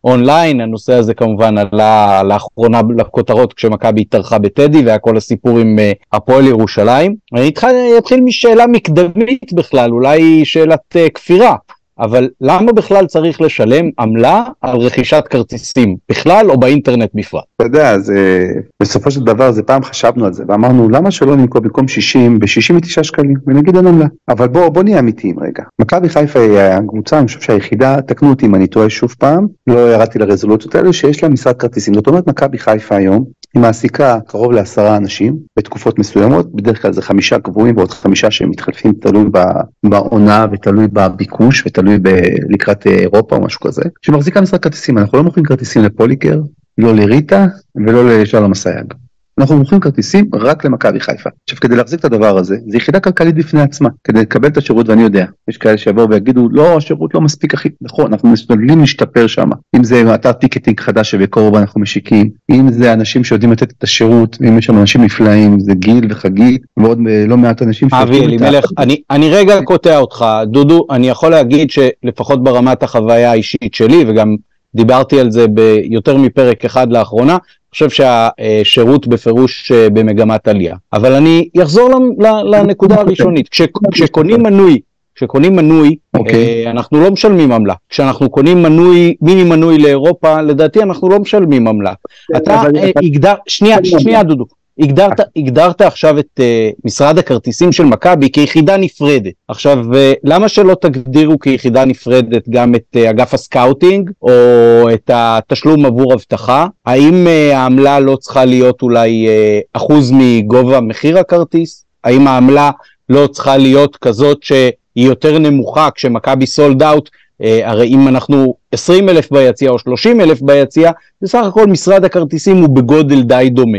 אונליין, הנושא הזה כמובן עלה לאחרונה לכותרות כשמכבי התארחה בטדי והיה כל הסיפור עם uh, הפועל ירושלים. אני אתחיל משאלה מקדמית בכלל, אולי שאלת uh, כפירה. אבל למה בכלל צריך לשלם עמלה על רכישת כרטיסים בכלל או באינטרנט בפרט? אתה יודע, זה, בסופו של דבר זה פעם חשבנו על זה ואמרנו למה שלא נמכור במקום 60 ב-69 שקלים ונגיד אין עמלה. אבל בוא, בוא נהיה אמיתיים רגע. מכבי חיפה היא הקבוצה, אני חושב שהיחידה, תקנו אותי אם אני טועה שוב פעם, לא ירדתי לרזולוציות האלה, שיש לה משרד כרטיסים. זאת אומרת מכבי חיפה היום היא מעסיקה קרוב לעשרה אנשים בתקופות מסוימות, בדרך כלל זה חמישה קבועים ועוד חמישה שהם מתחלפים, תלוי בעונה ותלוי בביקוש ותלוי ב- לקראת אירופה או משהו כזה, שמחזיקה משרד כרטיסים, אנחנו לא מוכרים כרטיסים לפוליקר, לא לריטה ולא לשלום אסייג. אנחנו מוכרים כרטיסים רק למכבי חיפה. עכשיו כדי להחזיק את הדבר הזה, זו יחידה כלכלית בפני עצמה, כדי לקבל את השירות ואני יודע, יש כאלה שיבואו ויגידו לא השירות לא מספיק הכי נכון, אנחנו משתדלים להשתפר שם, אם זה אתר ticketing חדש שבקרוב אנחנו משיקים, אם זה אנשים שיודעים לתת את השירות, אם יש שם אנשים נפלאים, זה גיל וחגית ועוד לא מעט אנשים אבי אלימלך, אני, אני רגע קוטע אותך, דודו, אני יכול להגיד שלפחות ברמת החוויה האישית שלי וגם דיברתי על זה ביותר מפרק אחד לאחרונה, חושב שהשירות בפירוש במגמת עלייה. אבל אני אחזור לנקודה הראשונית, כש, כשקונים מנוי, כשקונים מנוי, okay. אוקיי. אנחנו לא משלמים עמלה. כשאנחנו קונים מנוי, מיני מנוי לאירופה, לדעתי אנחנו לא משלמים עמלה. אתה הגדר, שנייה, שנייה דודו, הגדרת, הגדרת עכשיו את אה, משרד הכרטיסים של מכבי כיחידה נפרדת. עכשיו, אה, למה שלא תגדירו כיחידה נפרדת גם את אה, אגף ה scouting, או את התשלום עבור אבטחה? האם אה, העמלה לא צריכה להיות אולי אה, אחוז מגובה מחיר הכרטיס? האם העמלה לא צריכה להיות כזאת שהיא יותר נמוכה כשמכבי סולד אאוט? Uh, הרי אם אנחנו 20 אלף ביציע או 30 אלף ביציע, בסך הכל משרד הכרטיסים הוא בגודל די דומה.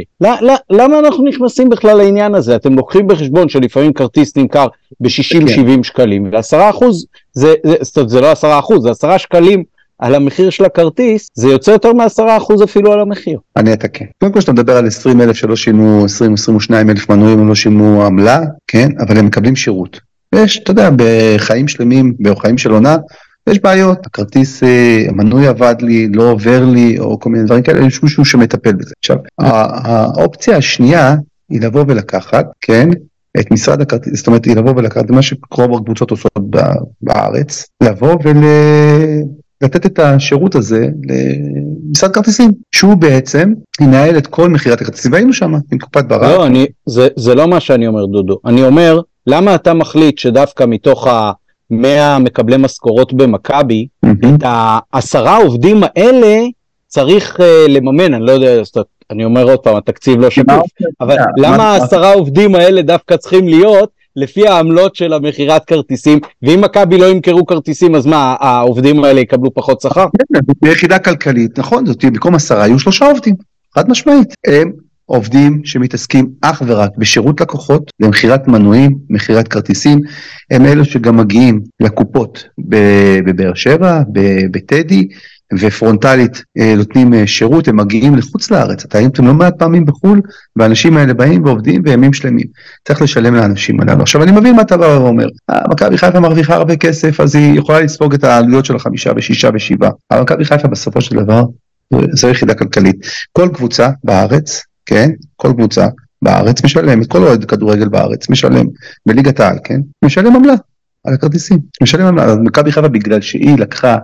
למה אנחנו נכנסים בכלל לעניין הזה? אתם לוקחים בחשבון שלפעמים כרטיס נמכר ב-60-70 כן. שקלים, ו-10 אחוז, זה, זה, זה, זה לא 10 אחוז, זה 10 שקלים על המחיר של הכרטיס, זה יוצא יותר מ-10% אפילו על המחיר. אני אתקן. קודם כל שאתה מדבר על 20 אלף שלא שילמו, 20-22 אלף מנויים הם לא שילמו עמלה, כן? אבל הם מקבלים שירות. יש, אתה יודע, בחיים שלמים, בחיים של עונה, יש בעיות, הכרטיס, המנוי עבד לי, לא עובר לי, או כל מיני דברים כאלה, יש מישהו שמטפל בזה. עכשיו, האופציה השנייה, היא לבוא ולקחת, כן, את משרד הכרטיס, זאת אומרת, היא לבוא ולקחת, מה שרוב הקבוצות עושות בארץ, לבוא ולתת את השירות הזה למשרד כרטיסים, שהוא בעצם ינהל את כל מכירת הכרטיסים, והיינו שם עם קופת ברק. לא, אני, זה, זה לא מה שאני אומר, דודו. אני אומר, למה אתה מחליט שדווקא מתוך ה-100 מקבלי משכורות במכבי, את העשרה עובדים האלה צריך uh, לממן, אני לא יודע, אני אומר עוד פעם, התקציב לא שקוף, אבל למה העשרה עובדים האלה דווקא צריכים להיות לפי העמלות של המכירת כרטיסים, ואם מכבי לא ימכרו כרטיסים, אז מה, העובדים האלה יקבלו פחות שכר? כן, זאת יחידה כלכלית, נכון, זאת תהיה במקום עשרה, יהיו שלושה עובדים, חד משמעית. עובדים שמתעסקים אך ורק בשירות לקוחות, במכירת מנויים, מכירת כרטיסים, הם אלו שגם מגיעים לקופות בבאר שבע, בטדי, ופרונטלית אה, נותנים אה, שירות, הם מגיעים לחוץ לארץ, אתה הייתם לא מעט פעמים בחו"ל, והאנשים האלה באים ועובדים בימים שלמים. צריך לשלם לאנשים הללו. עכשיו אני מבין מה אתה בא ואומר, אה, מכבי חיפה מרוויחה הרבה כסף, אז היא יכולה לספוג את העלויות של החמישה ושישה ושבעה. אבל מכבי חיפה בסופו של דבר, זו יחידה כלכלית. כל קבוצה בארץ, כן, כל קבוצה בארץ משלמת, כל אוהד כדורגל בארץ משלם, בליגת העל, כן, משלם עמלה. על הכרטיסים, משלם עמלה, אז מכבי חיפה בגלל שהיא לקחה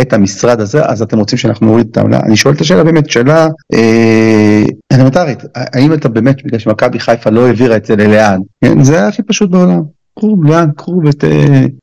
את המשרד הזה, אז אתם רוצים שאנחנו נוריד את העמלה? אני שואל את השאלה באמת, שאלה אה, אלמנטרית, האם אתה באמת, בגלל שמכבי חיפה לא העבירה את זה ללאן, כן? זה הכי פשוט בעולם. קחו לאן, קחו ות,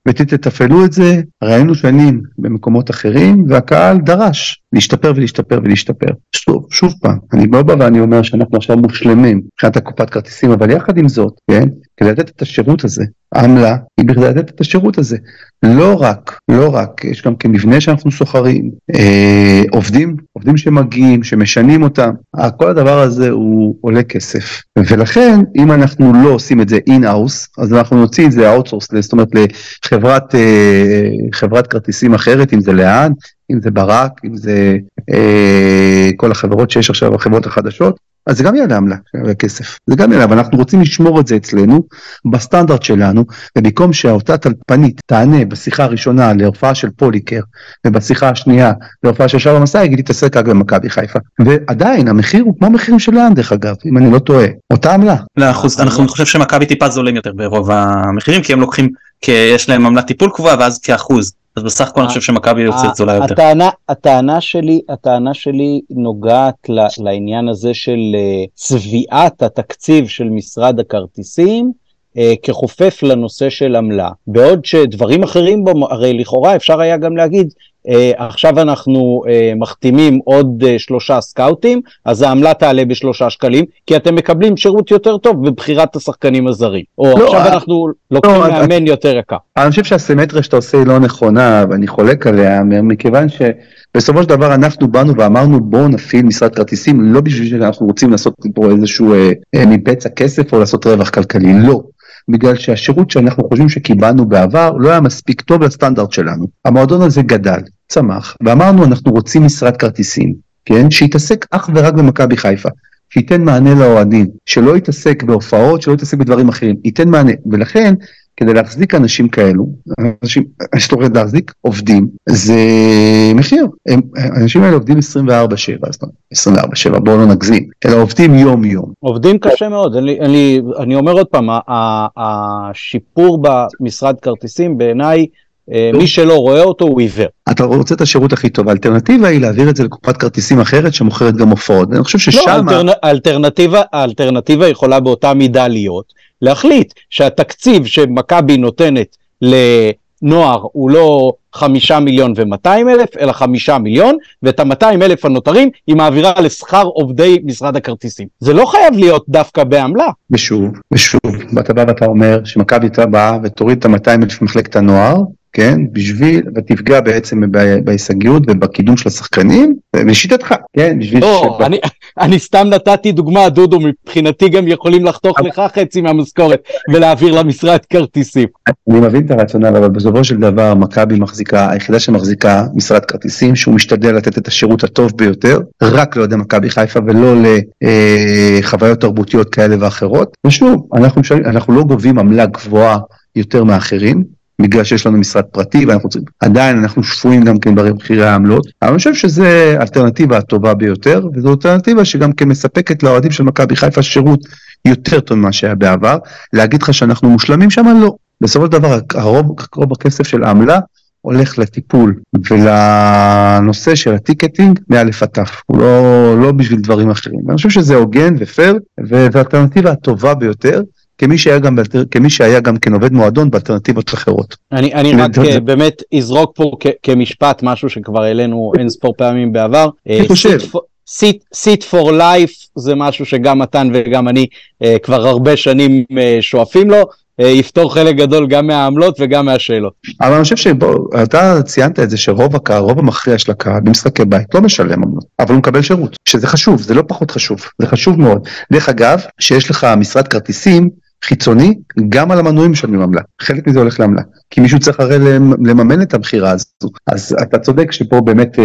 ותתפעלו את זה, ראינו שנים במקומות אחרים, והקהל דרש להשתפר ולהשתפר ולהשתפר. שוב, שוב פעם, אני לא בא ואני אומר שאנחנו עכשיו מושלמים מבחינת הקופת כרטיסים, אבל יחד עם זאת, כן, כדי לתת את השירות הזה, העמלה היא בכדי לתת את השירות הזה. לא רק, לא רק, יש גם כמבנה שאנחנו סוחרים, אה, עובדים, עובדים שמגיעים, שמשנים אותם, כל הדבר הזה הוא עולה כסף. ולכן, אם אנחנו לא עושים את זה in-house, אז אנחנו נוציא את זה outsource, זאת אומרת לחברת אה, חברת כרטיסים אחרת, אם זה לאן, אם זה ברק, אם זה אה, כל החברות שיש עכשיו, החברות החדשות, אז זה גם יעלה עמלה, כסף, זה גם יעלה, אבל אנחנו רוצים לשמור את זה אצלנו, בסטנדרט שלנו, ובמקום שאותה טלפנית תענה בשיחה הראשונה להופעה של פוליקר, ובשיחה השנייה להופעה של שלום מסע, יגיד לי תעסק רק במכבי חיפה. ועדיין, המחיר הוא כמו המחירים של לאן דרך אגב, אם אני לא טועה, אותה עמלה. לא, אנחנו חושב שמכבי טיפה זולים יותר ברוב המחירים, כי הם לוקחים, כי יש להם עמלת טיפול קבועה ואז כאחוז. אז בסך הכל אני חושב שמכבי יוצאת זולה יותר. הטענה, הטענה שלי, הטענה שלי נוגעת לעניין הזה של אה, צביעת התקציב של משרד הכרטיסים אה, כחופף לנושא של עמלה. בעוד שדברים אחרים בו, הרי לכאורה אפשר היה גם להגיד, אה, עכשיו אנחנו אה, מחתימים עוד אה, שלושה סקאוטים, אז העמלה תעלה בשלושה שקלים, כי אתם מקבלים שירות יותר טוב בבחירת השחקנים הזרים. או לא, עכשיו אה, אנחנו לוקחים לא, מאמן אני, יותר יקר. אני חושב שהסימטריה שאתה עושה היא לא נכונה, ואני חולק עליה, מכיוון ש... בסופו של דבר אנחנו באנו ואמרנו בואו נפעיל משרד כרטיסים לא בשביל שאנחנו רוצים לעשות פה איזשהו אה, אה, מבצע כסף או לעשות רווח כלכלי, לא. בגלל שהשירות שאנחנו חושבים שקיבלנו בעבר לא היה מספיק טוב לסטנדרט שלנו. המועדון הזה גדל, צמח, ואמרנו אנחנו רוצים משרד כרטיסים, כן? שיתעסק אך ורק במכבי חיפה. שייתן מענה לאוהדים, שלא יתעסק בהופעות, שלא יתעסק בדברים אחרים, ייתן מענה, ולכן כדי להחזיק אנשים כאלו, אנשים, שאתה רואה להחזיק עובדים, זה מחיר. הם, האנשים האלה עובדים 24-7, זאת אומרת, 24-7, בואו לא נגזים, אלא עובדים יום-יום. עובדים קשה מאוד, אני, אני, אני אומר עוד פעם, השיפור במשרד כרטיסים בעיניי, אה, מי שלא רואה אותו הוא עיוור. אתה רוצה את השירות הכי טוב, האלטרנטיבה היא להעביר את זה לקופת כרטיסים אחרת שמוכרת גם הופעות, אני חושב ששם... לא, האלטרנטיבה, האלטרנטיבה יכולה באותה מידה להיות להחליט שהתקציב שמכבי נותנת לנוער הוא לא חמישה מיליון ומאתיים אלף, אלא חמישה מיליון, ואת המאתיים אלף הנותרים היא מעבירה לשכר עובדי משרד הכרטיסים. זה לא חייב להיות דווקא בעמלה. ושוב, ושוב, ואתה בא ואתה אומר שמכבי באה ותוריד את המאתיים אלף ממחלקת הנוער, כן, בשביל, ותפגע בעצם בהישגיות ובקידום של השחקנים, לשיטתך, כן, בשביל... לא, ש... אני, אני סתם נתתי דוגמה, דודו, מבחינתי גם יכולים לחתוך לך חצי מהמשכורת ולהעביר למשרד כרטיסים. אני מבין את הרציונל, אבל בסופו של דבר מכבי מחזיקה, היחידה שמחזיקה משרד כרטיסים, שהוא משתדל לתת את השירות הטוב ביותר, רק לאוהדי מכבי חיפה ולא לחוויות תרבותיות כאלה ואחרות. ושוב, אנחנו, אנחנו לא גובים עמלה גבוהה יותר מאחרים, בגלל שיש לנו משרד פרטי ואנחנו צריכים, עדיין אנחנו שפויים גם כן במחירי העמלות, אבל אני חושב שזה האלטרנטיבה הטובה ביותר, וזו אלטרנטיבה שגם כן מספקת לאוהדים של מכבי חיפה שירות יותר טוב ממה שהיה בעבר. להגיד לך שאנחנו מושלמים שם? לא. בסופו של דבר הרוב, רוב הכסף של העמלה הולך לטיפול ולנושא של הטיקטינג מאלף עד תף, הוא לא, לא בשביל דברים אחרים. אני חושב שזה הוגן ופייר, וזו האלטרנטיבה הטובה ביותר. כמי שהיה גם, כמי שהיה גם כן עובד מועדון באלטרנטיבות אחרות. אני, אני רק זה... באמת אזרוק פה כ, כמשפט משהו שכבר העלינו אין ספור פעמים בעבר. אני אה, חושב. סיט פור לייף זה משהו שגם מתן וגם אני uh, כבר הרבה שנים uh, שואפים לו. אה, יפתור חלק גדול גם מהעמלות וגם מהשאלות. אבל אני חושב שאתה ציינת את זה שרוב הקהל, רוב המכריע של הקהל במשחקי בית לא משלם עמלות, אבל הוא מקבל שירות, שזה חשוב, זה לא פחות חשוב, זה חשוב מאוד. דרך אגב, שיש לך משרד כרטיסים חיצוני, גם על המנויים משלמים עמלה, חלק מזה הולך לעמלה, כי מישהו צריך הרי לממן את המכירה הזו, אז אתה צודק שפה באמת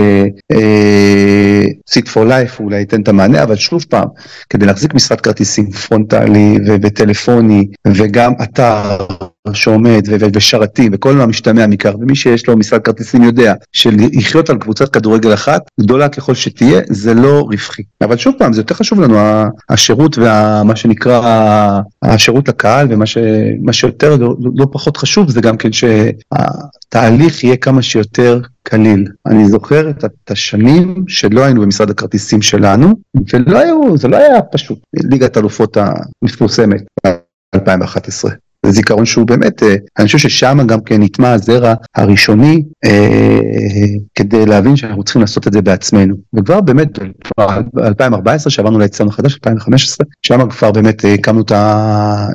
Seat for Life אולי ייתן את המענה, אבל שוב פעם, כדי להחזיק משרד כרטיסים פרונטלי וטלפוני וגם אתר שעומד ושרתים וכל המשתמע מכך ומי שיש לו משרד כרטיסים יודע שלחיות על קבוצת כדורגל אחת גדולה ככל שתהיה זה לא רווחי אבל שוב פעם זה יותר חשוב לנו השירות ומה שנקרא השירות לקהל ומה ש, שיותר לא, לא פחות חשוב זה גם כן שהתהליך יהיה כמה שיותר קליל. אני זוכר את השנים שלא היינו במשרד הכרטיסים שלנו, ולא היו, זה לא היה פשוט, ליגת אלופות המפורסמת. 2011. זה זיכרון שהוא באמת, אה, אני חושב ששם גם כן נטמע הזרע הראשוני אה, כדי להבין שאנחנו צריכים לעשות את זה בעצמנו. וכבר באמת ב-2014 שעברנו לאצטדיון החדש, 2015, שם כבר באמת אה, הקמנו את. אה,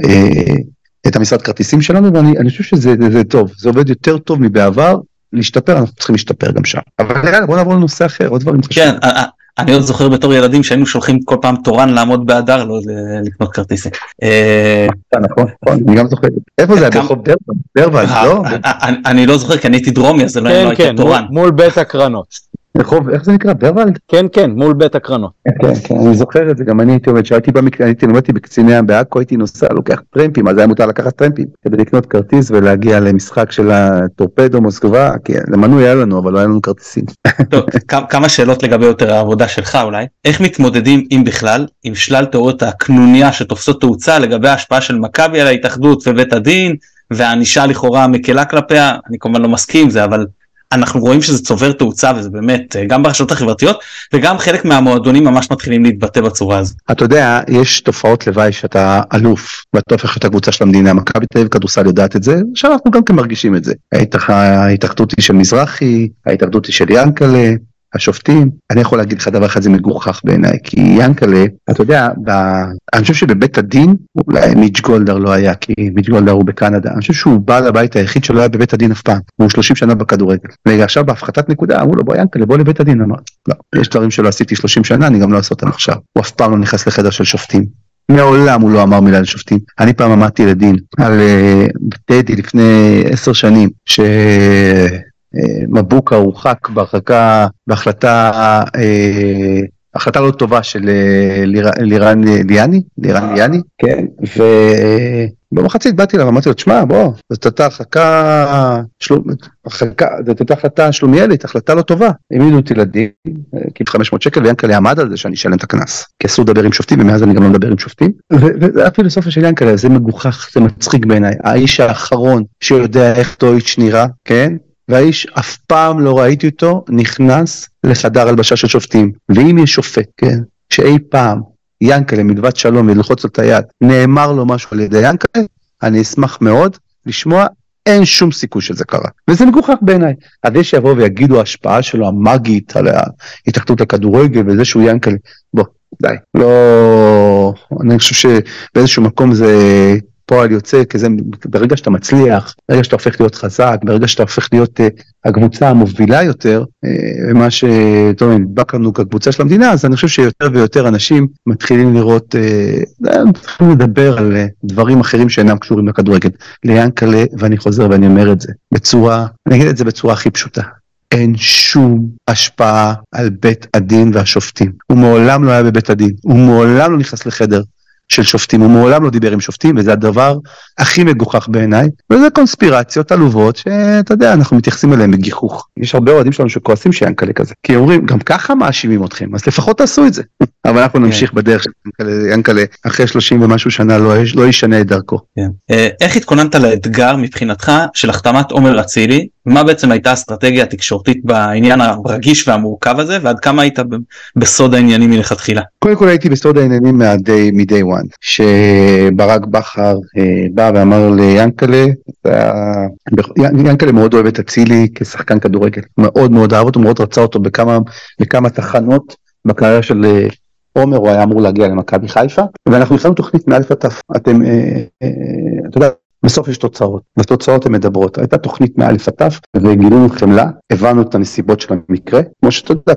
את המשרד כרטיסים שלנו ואני חושב שזה זה, זה טוב, זה עובד יותר טוב מבעבר, להשתפר אנחנו צריכים להשתפר גם שם. אבל יאללה בוא נעבור לנושא אחר, עוד דברים חשובים. אני עוד זוכר בתור ילדים שהיינו שולחים כל פעם תורן לעמוד באדר לא לקנות כרטיסים. אה, נכון, נכון, אני גם זוכר. איפה זה, ברחוב ברווז, לא? אני לא זוכר כי אני הייתי דרומי אז לא כן, הייתי כן, תורן. מול בית הקרנות. רחוב, איך זה נקרא? ברוולד? כן, כן, מול בית הקרנות. כן, כן, אני זוכר את זה, גם אני הייתי עובד, כשהייתי במקרה, הייתי למדתי בקציני ים בעכו, הייתי נוסע, לוקח טרמפים, אז היה מותר לקחת טרמפים, כדי לקנות כרטיס ולהגיע למשחק של הטורפדו מוסקבה, כי למנוי היה לנו, אבל לא היה לנו כרטיסים. טוב, כמה שאלות לגבי יותר העבודה שלך אולי. איך מתמודדים, אם בכלל, עם שלל תיאוריות הקנוניה שתופסות תאוצה לגבי ההשפעה של מכבי על ההתאחדות ובית הדין, והענישה לכאורה מקלה כלפיה, אני כמובן לא מסכים עם זה, אבל אנחנו רואים שזה צובר תאוצה וזה באמת אה, גם ברשתות החברתיות וגם חלק מהמועדונים ממש מתחילים להתבטא בצורה הזו. אתה יודע יש תופעות לוואי שאתה אלוף ואתה הופך את הקבוצה של המדינה. מכבי תל אביב כדורסל יודעת את זה עכשיו אנחנו גם כן מרגישים את זה. ההתאחדות היא של מזרחי ההתאחדות היא של ינקלה השופטים, אני יכול להגיד לך דבר אחד זה מגוחך בעיניי, כי ינקלה, אתה יודע, ב... אני חושב שבבית הדין, אולי מיץ' גולדהר לא היה, כי מיץ' גולדהר הוא בקנדה, אני חושב שהוא בעל הבית היחיד שלא היה בבית הדין אף פעם, הוא 30 שנה בכדורגל. ועכשיו בהפחתת נקודה אמרו לו בוא ינקלה בוא לבית הדין, אמר, לא, יש דברים שלא עשיתי 30 שנה, אני גם לא אעשה אותם עכשיו, הוא אף פעם לא נכנס לחדר של שופטים. מעולם הוא לא אמר מילה לשופטים. אני פעם עמדתי לדין על טדי לפני עשר שנים, ש... מבוקה הורחק בהרחקה, בהחלטה, אה, החלטה לא טובה של אה, לירן ליאני, לירן ליאני, כן, ובמחצית באתי אליו, אמרתי לו, תשמע, בוא, זאת הייתה הרחקה, זאת הייתה החלטה שלומיאלית, החלטה לא טובה. העמידו אותי לדין, כאילו 500 שקל, ויאנקלה עמד על זה שאני אשלם את הקנס. כי אסור לדבר עם שופטים, ומאז אני גם לא מדבר עם שופטים. וזה הפילוסופיה של יאנקלה, זה מגוחך, זה מצחיק בעיניי. האיש האחרון שיודע איך טויץ' נראה, כן? והאיש אף פעם לא ראיתי אותו נכנס לחדר הלבשה של שופטים. ואם יש שופט, כן, שאי פעם ינקלה מלבד שלום וללחוץ לו את היד, נאמר לו משהו על ידי ינקלה, אני אשמח מאוד לשמוע, אין שום סיכוי שזה קרה. וזה מגוחך בעיניי. אז זה שיבואו ויגידו ההשפעה שלו המאגית על ההתאחדות הכדורגל וזה שהוא ינקלה, בוא, די. לא, אני חושב שבאיזשהו מקום זה פועל יוצא, כי זה ברגע שאתה מצליח, ברגע שאתה הופך להיות חזק, ברגע שאתה הופך להיות uh, הקבוצה המובילה יותר, uh, מה שטוב, נדבק לנו כקבוצה של המדינה, אז אני חושב שיותר ויותר אנשים מתחילים לראות, uh, מתחילים לדבר על uh, דברים אחרים שאינם קשורים לכדורגל. ליאנקלה, ואני חוזר ואני אומר את זה, בצורה, אני אגיד את זה בצורה הכי פשוטה. אין שום השפעה על בית הדין והשופטים. הוא מעולם לא היה בבית הדין, הוא מעולם לא נכנס לחדר של שופטים, הוא מעולם לא דיבר עם שופטים, וזה הדבר הכי מגוחך בעיניי, וזה קונספירציות עלובות שאתה יודע, אנחנו מתייחסים אליהן בגיחוך. יש הרבה אוהדים שלנו שכועסים שיאנקלה כזה, כי אומרים, גם ככה מאשימים אתכם, אז לפחות תעשו את זה. אבל אנחנו נמשיך בדרך של יאנקלה אחרי 30 ומשהו שנה לא, לא ישנה את דרכו. כן. אה, איך התכוננת לאתגר מבחינתך של החתמת עומר אצילי? מה בעצם הייתה האסטרטגיה התקשורתית בעניין הרגיש והמורכב הזה, ועד כמה היית בסוד העניינים מלכתחילה? קודם כל הייתי בסוד העניינים מ-day one, שברק בכר אה, בא ואמר ליאנקלה, יאנקלה מאוד אוהב את אצילי כשחקן כדורגל, מאוד מאוד אהב אותו, מאוד רצה אותו בכמה, בכמה תחנות בקריירה של אה, עומר, הוא היה אמור להגיע למכבי חיפה, ואנחנו הכנו תוכנית מאלף עד תף, אתם, אה, אה, אתה יודע, בסוף יש תוצאות, והתוצאות הן מדברות. הייתה תוכנית מאלף עד תף, וגילינו חמלה, הבנו את הנסיבות של המקרה, כמו שאתה יודע,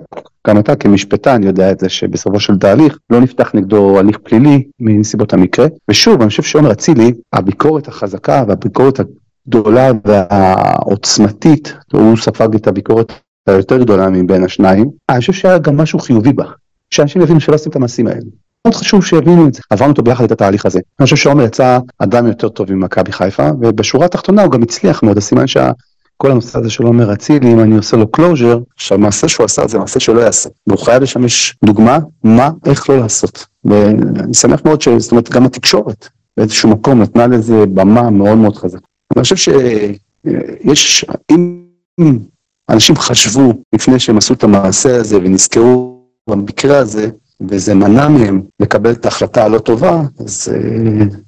גם אתה כמשפטן יודע את זה שבסופו של תהליך לא נפתח נגדו הליך פלילי מנסיבות המקרה, ושוב, אני חושב שעומר אצילי, הביקורת החזקה והביקורת הגדולה והעוצמתית, הוא ספג את הביקורת היותר גדולה מבין השניים, אני חושב שהיה גם משהו חיובי בה, שאנשים יבינו שלא עושים את המעשים האלה. מאוד חשוב שיבינו את זה. עברנו אותו ביחד את התהליך הזה. אני חושב שעומר יצא אדם יותר טוב ממכבי חיפה, ובשורה התחתונה הוא גם הצליח מאוד, הסימן שכל הנושא הזה של עומר אצילי, אם אני עושה לו closure, שהמעשה שהוא עשה זה מעשה שלא יעשה. והוא חייב לשמש דוגמה, מה, איך לא לעשות. ואני שמח מאוד ש... זאת אומרת, גם התקשורת באיזשהו מקום נתנה לזה במה מאוד מאוד חזקה. אני חושב שיש, אם אנשים חשבו לפני שהם עשו את המעשה הזה ונזכרו במקרה הזה, וזה מנע מהם לקבל את ההחלטה הלא טובה, אז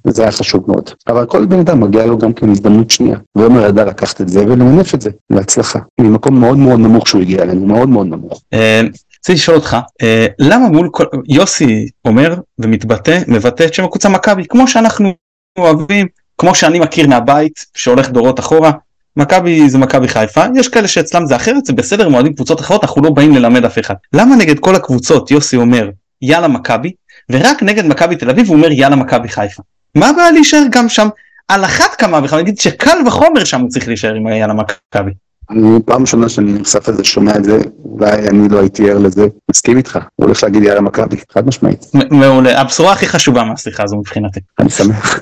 uh, זה היה חשוב מאוד. אבל כל בן אדם מגיע לו גם כן הזדמנות שנייה. ועומר ידע לקחת את זה ולמנף את זה, להצלחה. ממקום מאוד מאוד נמוך שהוא הגיע אלינו, מאוד מאוד נמוך. אה, רציתי לשאול אותך, אה, למה מול כל... יוסי אומר ומתבטא, מבטא את שם הקבוצה מכבי, כמו שאנחנו אוהבים, כמו שאני מכיר מהבית, שהולך דורות אחורה, מכבי זה מכבי חיפה, יש כאלה שאצלם זה אחרת, זה בסדר, הם אוהדים קבוצות אחרות, אנחנו לא באים ללמד אף אחד. למה נגד כל הקבוצות יוסי אומר יאללה מכבי, ורק נגד מכבי תל אביב הוא אומר יאללה מכבי חיפה? מה הבעיה להישאר גם שם? על אחת כמה וכמה, נגיד שקל וחומר שם הוא צריך להישאר עם יאללה מכבי. אני פעם ראשונה שאני נחשף לזה, שומע את זה, אולי אני לא הייתי ער לזה, מסכים איתך, הוא הולך להגיד יאללה מכבי, חד משמעית. מעולה, הבשורה הכי חשובה מהשיחה הזו מבחינתי. אני שמח.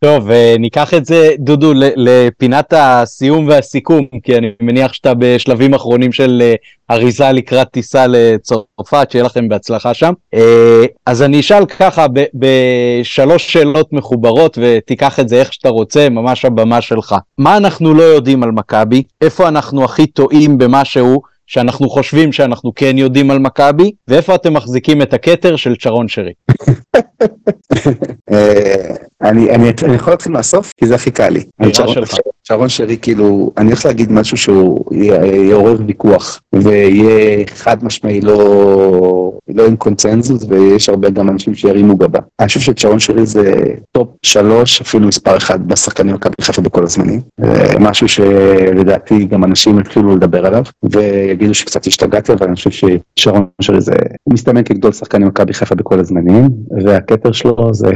טוב, ניקח את זה, דודו, לפינת הסיום והסיכום, כי אני מניח שאתה בשלבים אחרונים של אה, אריזה לקראת טיסה לצרפת, שיהיה לכם בהצלחה שם. אה, אז אני אשאל ככה, בשלוש שאלות מחוברות, ותיקח את זה איך שאתה רוצה, ממש הבמה שלך. מה אנחנו לא יודעים על מכבי? איפה אנחנו הכי טועים במשהו? שאנחנו חושבים שאנחנו כן יודעים על מכבי, ואיפה אתם מחזיקים את הכתר של צ'רון שרי? אה, אני, יכול להתחיל מהסוף, כי זה הכי קל לי. צ'רון שרי, כאילו, אני הולך להגיד משהו שהוא יעורר ויכוח, ויהיה חד משמעי לא, לא עם קונצנזוס, ויש הרבה גם אנשים שירימו גבה. אני חושב שצ'רון שרי זה top שלוש, אפילו מספר אחד בשחקנים מכבי חיפה בכל הזמנים. משהו שלדעתי גם אנשים התחילו לדבר עליו, ויגידו שקצת השתגעתי, אבל אני חושב ששרון שרי זה, מסתמן כגדול שחקנים מכבי חיפה בכל הזמנים, והכתר שלו זה,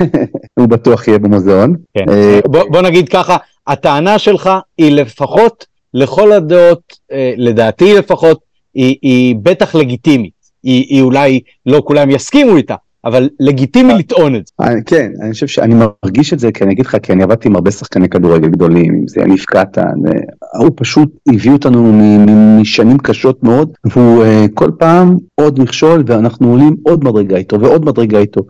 הוא בטוח יהיה במוזיאון. כן. בוא, בוא נגיד ככה, הטענה שלך היא לפחות, לכל הדעות, אה, לדעתי לפחות, היא, היא בטח לגיטימית. היא, היא אולי לא כולם יסכימו איתה, אבל לגיטימי לטעון את זה. כן, אני חושב שאני מרגיש את זה, כי אני אגיד לך, כי אני עבדתי עם הרבה שחקני כדורגל גדולים, אם זה יניב קטן, הוא פשוט הביא אותנו משנים קשות מאוד, והוא אה, כל פעם עוד מכשול, ואנחנו עולים עוד מדרגה איתו ועוד מדרגה איתו.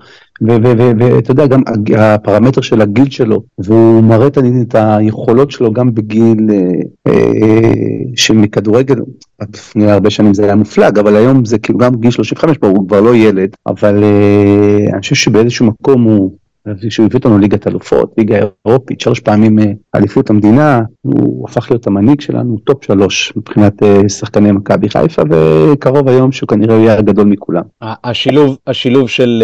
ואתה יודע, גם הפרמטר של הגיל שלו, והוא מראה את היכולות שלו גם בגיל אה, אה, שמכדורגל, לפני הרבה שנים זה היה מופלג, אבל היום זה כאילו גם גיל 35, הוא כבר לא ילד, אבל אה, אני חושב שבאיזשהו מקום הוא... כשהוא הביא אותנו ליגת אלופות, ליגה אירופית, שלוש פעמים אליפות המדינה, הוא הפך להיות המנהיג שלנו, top שלוש מבחינת שחקני מכבי חיפה, וקרוב היום שהוא כנראה יהיה הגדול מכולם. השילוב, השילוב של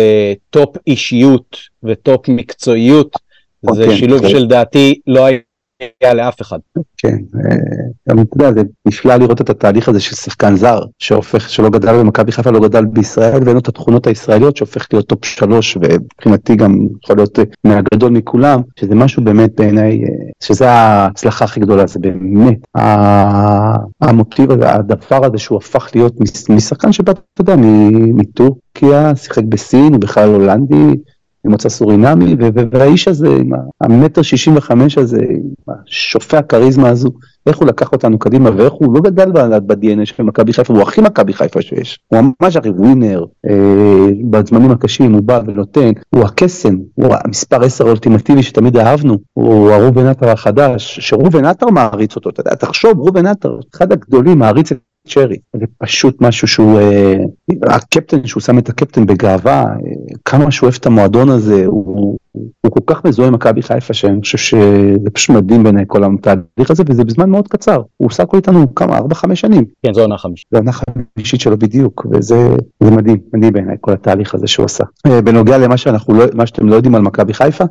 top אישיות ו top מקצועיות, זה okay, אוקיי, שילוב okay. שלדעתי לא היה לאף אחד. כן, גם אתה יודע, זה נפלא לראות את התהליך הזה של שחקן זר, שהופך, שלא גדל במכבי חיפה, לא גדל בישראל, ואין לו את התכונות הישראליות שהופך להיות top שלוש, ומבחינתי גם יכול להיות מהגדול מכולם, שזה משהו באמת בעיניי, שזה ההצלחה הכי גדולה, זה באמת המוטיב הזה, הדבר הזה שהוא הפך להיות משחקן שבא, אתה יודע, מטורקיה, שיחק בסין, הוא בכלל הולנדי. ממוצא סורינמי, והאיש הזה, עם המטר שישים וחמש הזה, עם שופע הכריזמה הזו, איך הוא לקח אותנו קדימה, ואיך הוא לא גדל ב-DNA של מכבי חיפה, הוא הכי מכבי חיפה שיש. הוא ממש הרי ווינר, אה, בזמנים הקשים הוא בא ונותן, הוא הקסם, הוא המספר 10 האולטימטיבי שתמיד אהבנו, הוא הרובן עטר החדש, שרובן עטר מעריץ אותו, אתה יודע, תחשוב, רובן עטר, אחד הגדולים מעריץ את צ'רי. זה פשוט משהו שהוא, אה, הקפטן, שהוא שם את הקפטן בגאווה, אה, כמה שהוא אוהב את המועדון הזה, הוא, הוא כל כך מזוהה עם מכבי חיפה שאני חושב שזה פשוט מדהים בעיניי כל התהליך הזה וזה בזמן מאוד קצר הוא עושה הכל איתנו כמה ארבע חמש שנים. כן זו עונה חמישית. זו עונה חמישית שלו בדיוק וזה מדהים מדהים בעיניי כל התהליך הזה שהוא עשה. אה, בנוגע למה שאנחנו לא מה שאתם לא יודעים על מכבי חיפה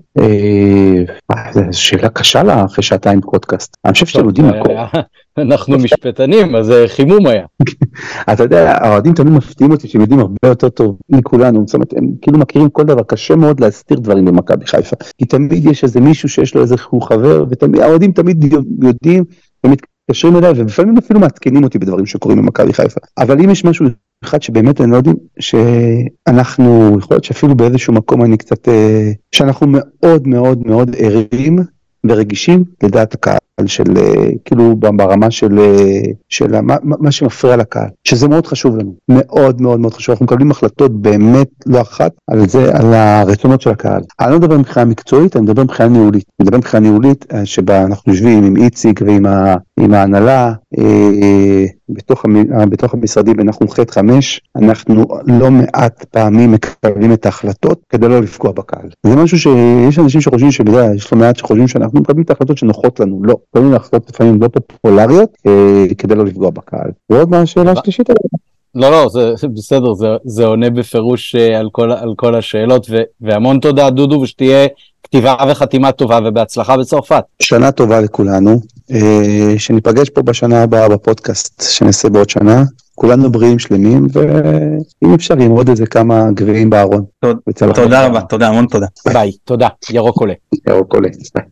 זו שאלה קשה לה אחרי שעתיים פודקאסט. אני חושב שאתם יודעים הכל. אנחנו משפטנים, אז חימום היה. אתה יודע, האוהדים תמיד מפתיעים אותי שהם יודעים הרבה יותר טוב מכולנו, זאת אומרת, הם כאילו מכירים כל דבר, קשה מאוד להסתיר דברים במכבי חיפה. כי תמיד יש איזה מישהו שיש לו איזה חבר, והאוהדים תמיד יודעים ומתקשרים אליי, ולפעמים אפילו מעדכנים אותי בדברים שקורים במכבי חיפה. אבל אם יש משהו אחד שבאמת אני לא יודעים, שאנחנו, יכול להיות שאפילו באיזשהו מקום אני קצת, אה, שאנחנו מאוד מאוד מאוד ערים ורגישים לדעת הקהל. של כאילו ברמה של, של מה, מה שמפריע לקהל, שזה מאוד חשוב לנו, מאוד מאוד מאוד חשוב, אנחנו מקבלים החלטות באמת לא אחת על זה, על הרצונות של הקהל. אני לא מדבר מבחינה מקצועית, אני מדבר מבחינה ניהולית. אני מדבר מבחינה ניהולית שבה אנחנו יושבים עם איציק ועם ה, עם ההנהלה, אה, בתוך, בתוך המשרדים אנחנו ח' חמש, אנחנו לא מעט פעמים מקבלים את ההחלטות כדי לא לפגוע בקהל. זה משהו שיש אנשים שחושבים שבגלל, יש לא מעט שחושבים שאנחנו מקבלים את ההחלטות שנוחות לנו, לא. מקבלים החלטות לפעמים לא פופולריות אה, כדי לא לפגוע בקהל. ועוד מה השאלה השלישית? לא, לא, זה, זה בסדר, זה, זה עונה בפירוש אה, על כל, על כל השאלות, ו, והמון תודה דודו, ושתהיה כתיבה וחתימה טובה ובהצלחה בצרפת. שנה טובה לכולנו, אה, שניפגש פה בשנה הבאה בפודקאסט שנעשה בעוד שנה, כולנו בריאים שלמים, ואם אפשר עם עוד איזה כמה גביעים בארון. תודה רבה, תודה, המון תודה. ביי, תודה, ירוק עולה. ירוק עולה.